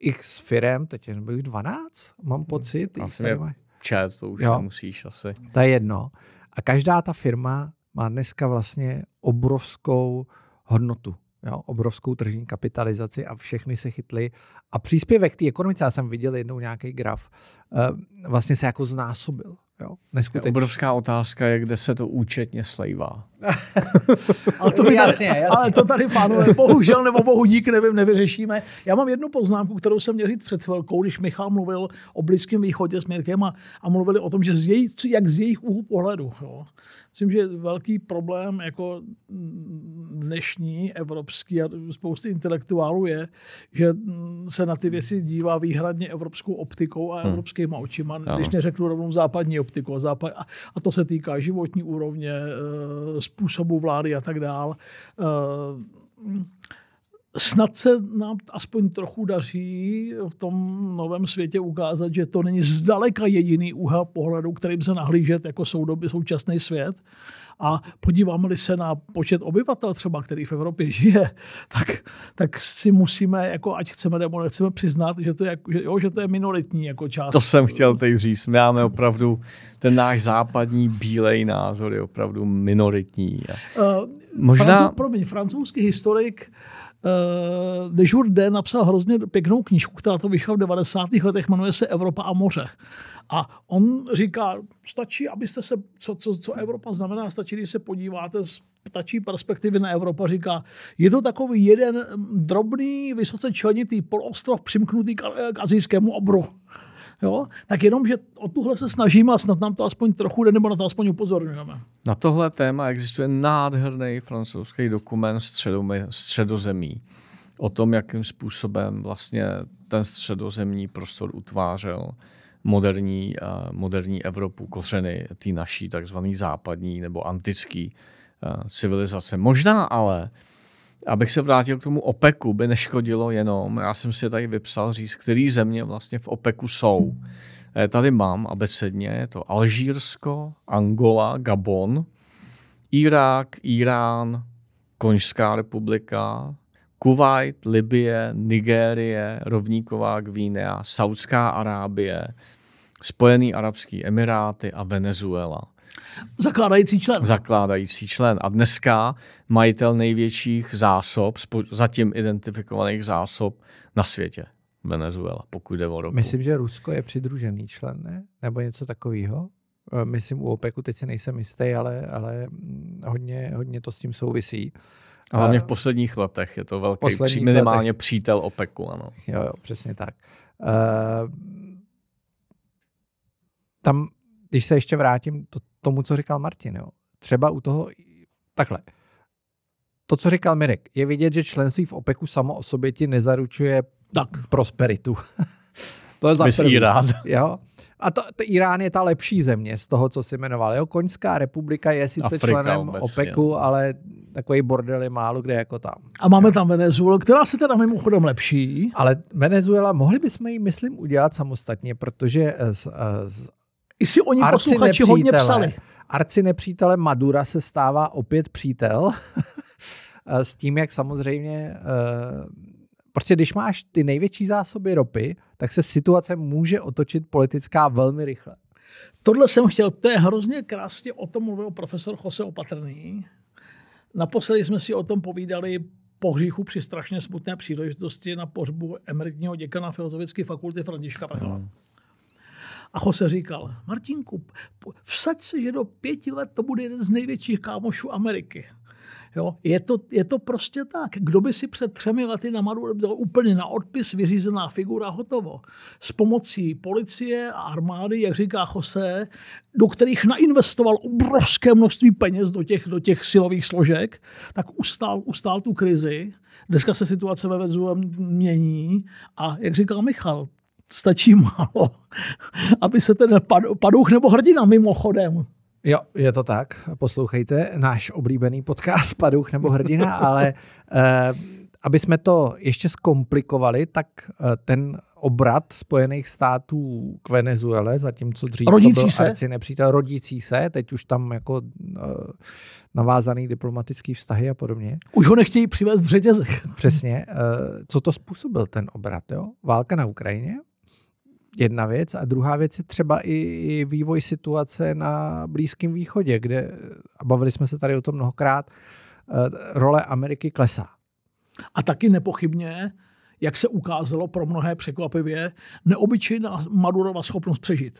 x firm, teď bych 12, mám pocit. Asi je čet, to už jo, nemusíš asi. To je jedno. A každá ta firma má dneska vlastně obrovskou hodnotu. Jo, obrovskou tržní kapitalizaci a všechny se chytly. A příspěvek té ekonomice, já jsem viděl jednou nějaký graf, eh, vlastně se jako znásobil. Jo, neskutečně. Obrovská otázka je, kde se to účetně slejvá. ale, to jasně, jasně. ale to tady, pánové, bohužel nebo bohu dík, nevím, nevyřešíme. Já mám jednu poznámku, kterou jsem měl říct před chvilkou, když Michal mluvil o Blízkém východě s Mirkem a, a mluvili o tom, že z jej, jak z jejich úhlu pohledu. Jo. Myslím, že velký problém jako dnešní evropský a spousty intelektuálů je, že se na ty věci dívá výhradně evropskou optikou a hmm. evropskýma očima, když neřeknu rovnou západní optikou. A, západ, a, a to se týká životní úrovně, eh, způsobu vlády a tak dál. Eh, snad se nám aspoň trochu daří v tom novém světě ukázat, že to není zdaleka jediný úhel pohledu, kterým se nahlížet jako soudoby, současný svět. A podíváme-li se na počet obyvatel třeba, který v Evropě žije, tak, tak si musíme, jako ať chceme nebo nechceme přiznat, že to je, že, jo, že to je minoritní jako část. To jsem chtěl teď říct. My máme opravdu ten náš západní bílej názor je opravdu minoritní. Uh, Možná... Francouz, promiň, francouzský historik uh, de Jourdain napsal hrozně pěknou knížku, která to vyšla v 90. letech, jmenuje se Evropa a moře. A on říká, stačí, abyste se, co, co, co Evropa znamená, stačí, když se podíváte z ptačí perspektivy na Evropa, říká, je to takový jeden drobný, vysoce členitý poloostrov přimknutý k, k azijskému obru. Jo? Tak jenom, že o tuhle se snažíme a snad nám to aspoň trochu jde, nebo na to aspoň upozorňujeme. Na tohle téma existuje nádherný francouzský dokument středozemí o tom, jakým způsobem vlastně ten středozemní prostor utvářel moderní, uh, moderní Evropu, kořeny té naší takzvané západní nebo antické uh, civilizace. Možná ale, abych se vrátil k tomu OPECu, by neškodilo jenom, já jsem si tady vypsal říct, který země vlastně v OPECu jsou. Eh, tady mám abecedně, je to Alžírsko, Angola, Gabon, Irák, Irán, Konžská republika, Kuwait, Libie, Nigérie, Rovníková Gvínea, Saudská Arábie, Spojený arabský emiráty a Venezuela. Zakládající člen. Zakládající člen. A dneska majitel největších zásob, zatím identifikovaných zásob na světě. Venezuela, pokud jde o ropu. Myslím, že Rusko je přidružený člen, ne? Nebo něco takového. Eh, myslím u OPECu, teď si nejsem jistý, ale, ale mm, hodně, hodně to s tím souvisí. A hlavně v posledních letech je to velký, při, minimálně letech. přítel OPECu. Ano. Jo, jo, přesně tak. Uh, tam, když se ještě vrátím to, tomu, co říkal Martin, jo, třeba u toho, takhle, to, co říkal Mirek, je vidět, že členství v OPECu samo o sobě ti nezaručuje tak. prosperitu. to je za Irán. Jo? A to, to Irán je ta lepší země z toho, co si jmenoval. Jo? Koňská republika je sice Afrika členem obecně. OPECu, ale takový bordel je málo kde jako tam. A máme tam Venezuelu, která se teda mimochodem lepší. Ale Venezuela, mohli bychom ji, myslím, udělat samostatně, protože z, z I si oni posluchači hodně psali. Arci nepřítele Madura se stává opět přítel s tím, jak samozřejmě Prostě když máš ty největší zásoby ropy, tak se situace může otočit politická velmi rychle. Tohle jsem chtěl, to je hrozně krásně, o tom mluvil profesor Jose Opatrný. Naposledy jsme si o tom povídali po hříchu při strašně smutné příležitosti na pohřbu emeritního děkana Filozofické fakulty Františka Vrhla. Hmm. A Jose říkal, Martinku, vsaď se, že do pěti let to bude jeden z největších kámošů Ameriky. Jo? Je, to, je to prostě tak. Kdo by si před třemi lety na Maduro byl úplně na odpis vyřízená figura hotovo. S pomocí policie a armády, jak říká Jose, do kterých nainvestoval obrovské množství peněz do těch, do těch silových složek, tak ustál, ustál tu krizi. Dneska se situace ve Venezuele mění a jak říkal Michal, stačí málo, aby se ten padouch nebo hrdina mimochodem Jo, je to tak. Poslouchejte náš oblíbený podcast Paduch nebo Hrdina, ale eh, aby jsme to ještě zkomplikovali, tak eh, ten obrat Spojených států k Venezuele, zatímco dřív rodící to byl se. arci nepřítel, rodící se, teď už tam jako eh, navázaný diplomatický vztahy a podobně. Už ho nechtějí přivést v řetězech. Přesně. Eh, co to způsobil ten obrat? Jo? Válka na Ukrajině, jedna věc. A druhá věc je třeba i, vývoj situace na Blízkém východě, kde, a bavili jsme se tady o tom mnohokrát, eh, role Ameriky klesá. A taky nepochybně, jak se ukázalo pro mnohé překvapivě, neobyčejná Madurova schopnost přežít.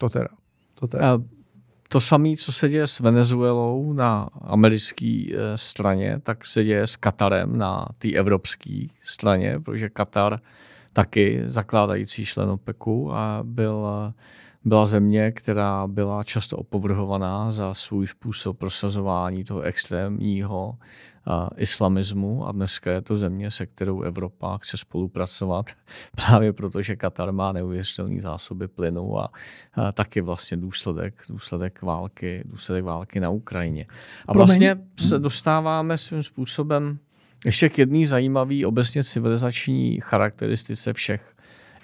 To teda. To teda. To samé, co se děje s Venezuelou na americké eh, straně, tak se děje s Katarem na té evropské straně, protože Katar taky zakládající člen OPECu a byl, byla země, která byla často opovrhovaná za svůj způsob prosazování toho extrémního uh, islamismu a dneska je to země, se kterou Evropa chce spolupracovat právě protože Katar má neuvěřitelné zásoby plynu a, a taky vlastně důsledek, důsledek, války, důsledek války na Ukrajině. A vlastně se dostáváme svým způsobem ještě k jedné zajímavé obecně civilizační charakteristice všech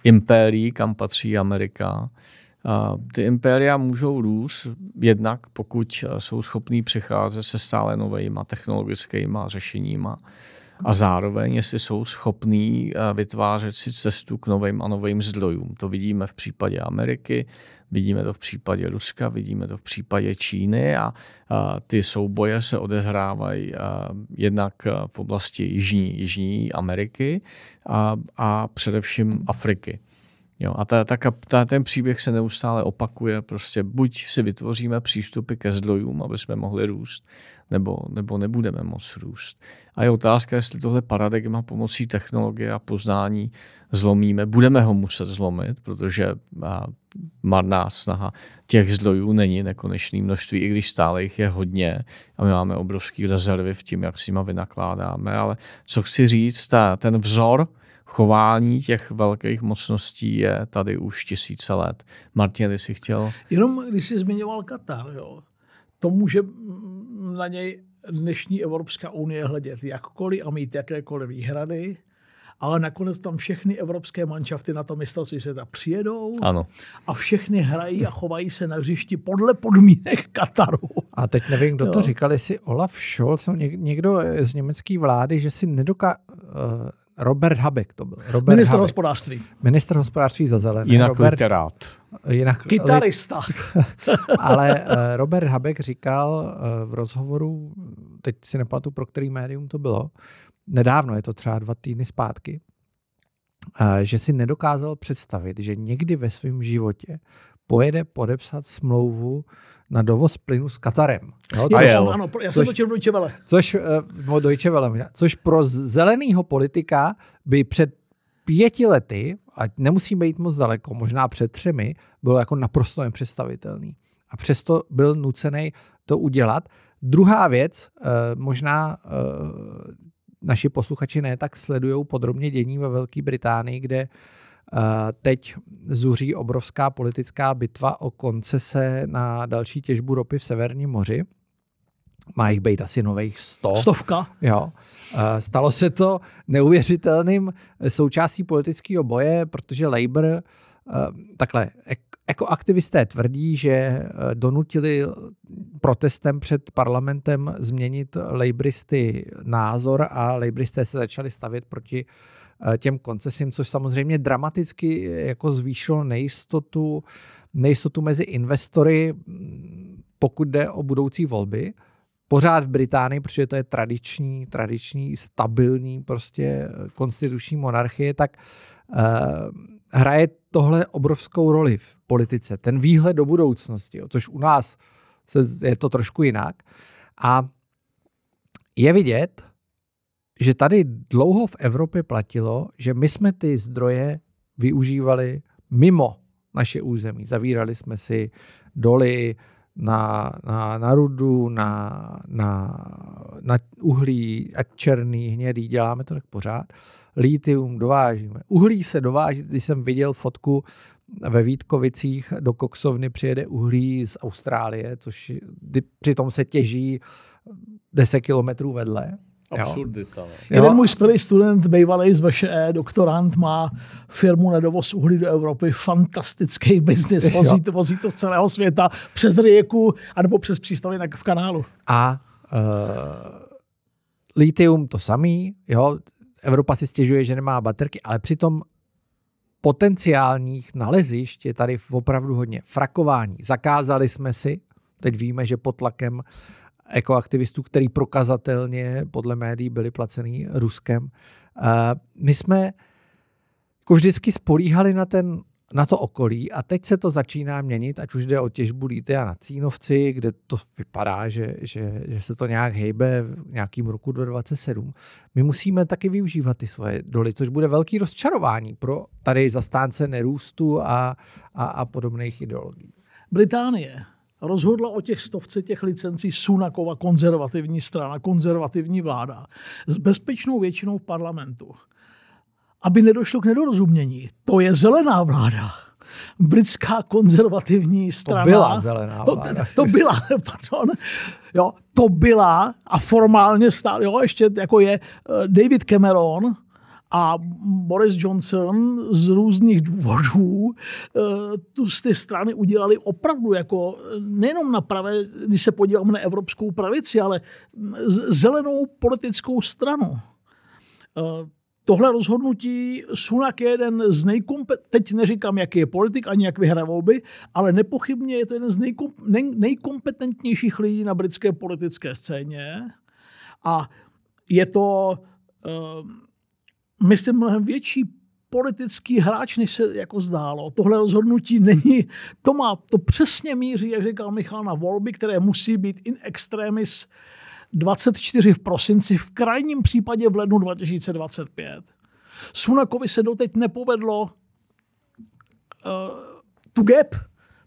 impérií, kam patří Amerika. Ty impéria můžou růst jednak, pokud jsou schopní přicházet se stále novými technologickými řešeníma a zároveň, jestli jsou schopní eh, vytvářet si cestu k novým a novým zdrojům. To vidíme v případě Ameriky, vidíme to v případě Ruska, vidíme to v případě Číny a, ty souboje se odehrávají jednak v oblasti Jižní, Jižní Ameriky a, a především Afriky. Jo, a ta, ta, ta, ten příběh se neustále opakuje. Prostě buď si vytvoříme přístupy ke zdrojům, aby jsme mohli růst, nebo, nebo nebudeme moc růst. A je otázka, jestli tohle paradigma pomocí technologie a poznání zlomíme. Budeme ho muset zlomit, protože marná snaha těch zdrojů není nekonečné množství, i když stále jich je hodně a my máme obrovský rezervy v tím, jak si ma vynakládáme. Ale co chci říct, ta, ten vzor, chování těch velkých mocností je tady už tisíce let. Martin, jsi chtěl? Jenom když jsi zmiňoval Katar, jo, to může na něj dnešní Evropská unie hledět jakkoliv a mít jakékoliv výhrady, ale nakonec tam všechny evropské manšafty na to mistrovství světa přijedou ano. a všechny hrají a chovají se na hřišti podle podmínek Kataru. A teď nevím, kdo jo. to říkal, jestli Olaf Scholz, někdo z německé vlády, že si nedoká... Robert Habeck to byl. Robert Minister Habeck. hospodářství. Minister hospodářství za zelené. Jinak Robert, literát. Jinak, Kytarista. ale uh, Robert Habeck říkal uh, v rozhovoru, teď si nepamatuju, pro který médium to bylo, nedávno, je to třeba dva týdny zpátky, uh, že si nedokázal představit, že někdy ve svém životě pojede podepsat smlouvu na dovoz plynu s Katarem. No, což, jel. ano, já jsem točil Deutsche Welle. Což, uh, Deutsche Welle, což pro zeleného politika by před pěti lety, a nemusíme jít moc daleko, možná před třemi, bylo jako naprosto nepředstavitelný. A přesto byl nucený to udělat. Druhá věc, uh, možná uh, naši posluchači ne tak sledují podrobně dění ve Velké Británii, kde Teď zuří obrovská politická bitva o koncese na další těžbu ropy v Severním moři. Má jich být asi nových sto. Stovka. Jo. Stalo se to neuvěřitelným součástí politického boje, protože Labour, takhle, ekoaktivisté tvrdí, že donutili protestem před parlamentem změnit Labouristy názor a Labouristé se začali stavět proti uh, Eh, těm koncesím, což samozřejmě dramaticky jako zvýšilo nejistotu, nejistotu mezi investory, mm, pokud jde o budoucí volby. Pořád v Británii, protože to je tradiční, tradiční, stabilní prostě eh, konstituční monarchie, tak hraje tohle obrovskou roli v politice. Ten výhled do budoucnosti, jo, což u nás je to trošku jinak. A je vidět, že tady dlouho v Evropě platilo, že my jsme ty zdroje využívali mimo naše území. Zavírali jsme si doly na, na, na rudu, na, na, na uhlí, ať černý, hnědý, děláme to tak pořád. Lítium dovážíme. Uhlí se dováží, když jsem viděl fotku ve Vítkovicích do koksovny přijede uhlí z Austrálie, což přitom se těží 10 kilometrů vedle. Absurdita. Jo. Jeden můj skvělý student, bývalý z VŠE, doktorant, má firmu na dovoz uhlí do Evropy, fantastický biznis, vozí, to, vozí to z celého světa přes rieku anebo přes přístavy v kanálu. A uh, litium to samý, jo, Evropa si stěžuje, že nemá baterky, ale přitom potenciálních nalezišť je tady opravdu hodně. Frakování. Zakázali jsme si, teď víme, že pod tlakem ekoaktivistů, který prokazatelně podle médií byli placený Ruskem. My jsme jako vždycky spolíhali na ten na to okolí a teď se to začíná měnit, ať už jde o těžbu lítia na Cínovci, kde to vypadá, že, že, že se to nějak hejbe v nějakým roku do 27. My musíme taky využívat ty svoje doly, což bude velký rozčarování pro tady zastánce nerůstu a, a, a podobných ideologií. Británie rozhodla o těch stovce těch licencí Sunakova konzervativní strana, konzervativní vláda s bezpečnou většinou v parlamentu. Aby nedošlo k nedorozumění, to je zelená vláda. Britská konzervativní strana. To byla zelená vláda. To, to byla, pardon. Jo, to byla a formálně stále, jo, ještě jako je eh, David Cameron, a Boris Johnson z různých důvodů eh, tu z ty strany udělali opravdu jako nejenom na pravé, když se podíváme na evropskou pravici, ale zelenou politickou stranu. Eh, tohle rozhodnutí Sunak je jeden z nejkompetentnějších, teď neříkám, jaký je politik, ani jak vyhraje volby, ale nepochybně je to jeden z nejkom, nej, nejkompetentnějších lidí na britské politické scéně. A je to uh, myslím, mnohem větší politický hráč, než se jako zdálo. Tohle rozhodnutí není, to má, to přesně míří, jak říkal Michal, na volby, které musí být in extremis 24 v prosinci, v krajním případě v lednu 2025. Sunakovi se doteď nepovedlo uh, tu gap,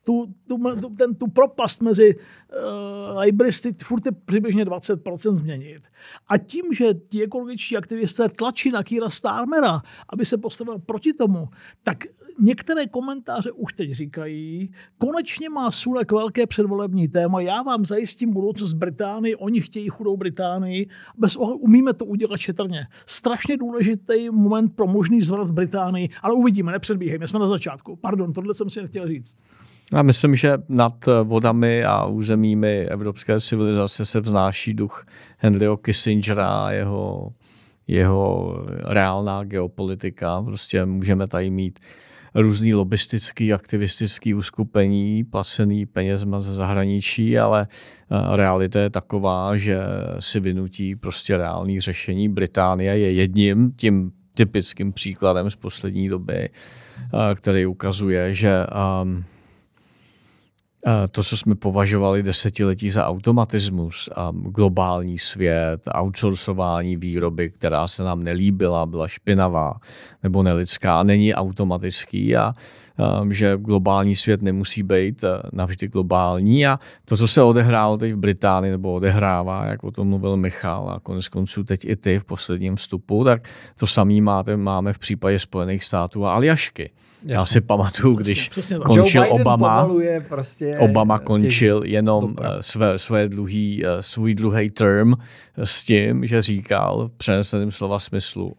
tu, tu, tu, ten, tu propast mezi uh, libristy furt je přibližně 20% změnit. A tím, že ti ekologičtí aktivisté tlačí na Kýra Starmera, aby se postavil proti tomu, tak některé komentáře už teď říkají, konečně má Sunak velké předvolební téma, já vám zajistím budoucnost Británii, oni chtějí chudou Británii, bez ohledu umíme to udělat šetrně. Strašně důležitý moment pro možný zvrat Británii, ale uvidíme, nepředbíhejme, jsme na začátku. Pardon, tohle jsem si nechtěl říct. Já myslím, že nad vodami a územími evropské civilizace se vznáší duch Henryho Kissingera a jeho, jeho reálná geopolitika. Prostě můžeme tady mít různý lobistický, aktivistický uskupení, placený penězma ze zahraničí, ale eh, realita je taková, že si vynutí prostě reálný řešení. Británie je jedním tím typickým příkladem z poslední doby, eh, který ukazuje, že um, to, co jsme považovali desetiletí za automatismus, a globální svět, outsourcování výroby, která se nám nelíbila, byla špinavá nebo nelidská, není automatický a Um, že globální svět nemusí být uh, navždy globální a to, co se odehrálo teď v Británii nebo odehrává, jak o tom mluvil Michal a konec konců teď i ty v posledním vstupu, tak to samý máte, máme v případě Spojených států a Aljašky. Jasně. Já si pamatuju, když přesně, přesně končil Obama, prostě Obama končil jenom uh, své, své dluhý, uh, svůj druhý term s tím, že říkal v přeneseném slova smyslu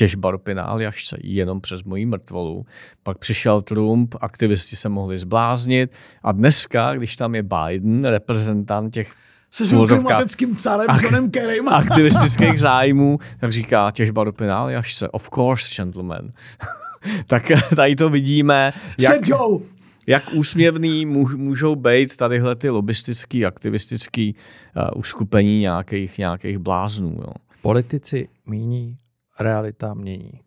těžba ropy na Aljašce jenom přes moji mrtvolu. Pak přišel Trump, aktivisti se mohli zbláznit a dneska, když tam je Biden, reprezentant těch se svým klimatickým carem ak- Johnem Kerrym. aktivistických zájmů, tak říká těžba ropy na Aljašce. Of course, gentlemen. tak tady to vidíme. Jak, jak úsměvný můžou být tadyhle ty lobistický, aktivistický uh, uskupení nějakých, nějakých bláznů. Jo. Politici míní realita mění.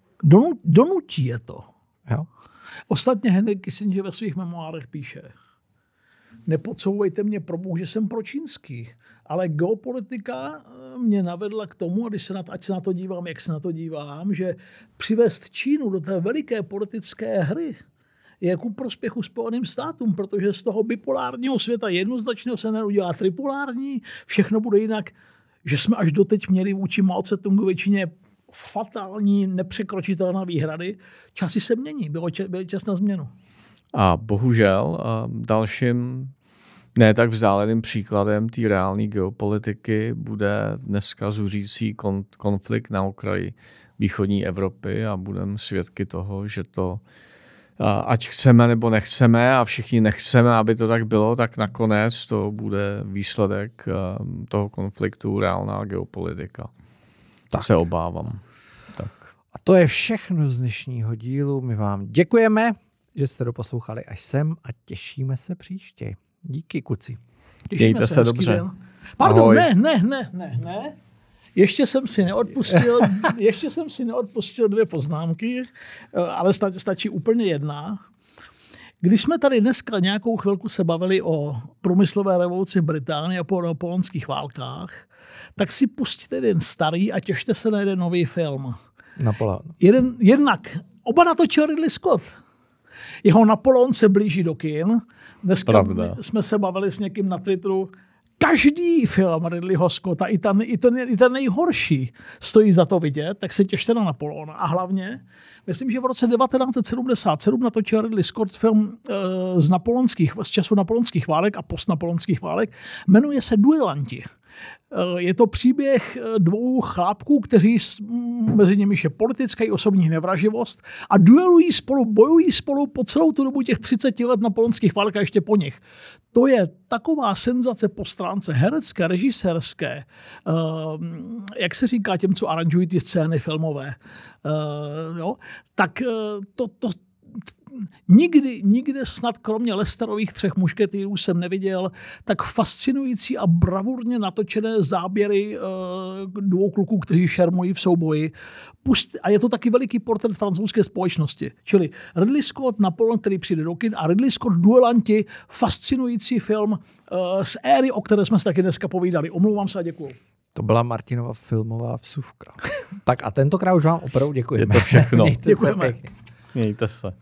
donutí je to. Jo. Ostatně Henry Kissinger ve svých memoárech píše, nepodsouvejte mě pro Bůh, že jsem pročínský, ale geopolitika eh, mě navedla k tomu, když se na ať se na to dívám, jak se na to dívám, že přivést Čínu do té veliké politické hry je ku prospěchu Spojeným státům, protože z toho bipolárního světa jednoznačného se neudělá tripolární, všechno bude jinak, že jsme až doteď měli vůči Mao Tse-tungu většině fatální, nepřekročitelné výhrady. Časy se mění, bylo, čas, byl čas na změnu. A bohužel dalším ne tak vzdáleným příkladem té reálné geopolitiky bude dneska zuřící konflikt na okraji východní Evropy a budeme svědky toho, že to ať chceme nebo nechceme a všichni nechceme, aby to tak bylo, tak nakonec to bude výsledek toho konfliktu reálná geopolitika. Tak se obávám. To je všechno z dnešního dílu. My vám děkujeme, že jste doposlouchali až sem a těšíme se příště. Díky, kuci. Těšíme Mějte se, se dobře. Den. Pardon, Ahoj. ne, ne, ne, ne, ne. Ještě jsem si neodpustil, ještě jsem si neodpustil dvě poznámky, ale stačí úplně jedna. Když jsme tady dneska nějakou chvilku se bavili o průmyslové revoluci v Británii a po napoleonských válkách, tak si pustíte jeden starý a těšte se na jeden nový film. Napoleon. Jeden, jednak oba natočil Ridley Scott. Jeho Napoleon se blíží do kin. Dneska Pravda. jsme se bavili s někým na Twitteru, každý film Ridleyho Scotta, i ten, i, ten, i ten nejhorší, stojí za to vidět, tak se těšte na Napoleona. A hlavně, myslím, že v roce 1977 natočil Ridley Scott film e, z, napoleonských, z času napoleonských válek a postnapoleonských válek. Jmenuje se Duelanti. Eh, je to příběh eh, dvou chlápků, kteří mezi nimi je politická i osobní nevraživost a duelují spolu, bojují spolu po celou tu dobu těch 30 let na polonských válkách ještě po nich. To je taková senzace po stránce herecké, režisérské, ehm, jak se říká těm, co aranžují ty scény filmové. Eh, jo? Tak to, to, nikdy, nikdy snad kromě Lesterových třech mušketýrů jsem neviděl tak fascinující a bravurně natočené záběry uh, dvou kluků, kteří šermují v souboji. Pust, a je to taky veliký portrét francouzské společnosti. Čili Ridley Scott, Napoleon, který přijde do kin a Ridley Scott Duelanti, fascinující film uh, z éry, o které jsme se taky dneska povídali. Omlouvám se a děkuju. To byla Martinova filmová vsuvka. tak a tentokrát už vám opravdu děkujeme. Je to všechno. Děkujeme. Mějte se.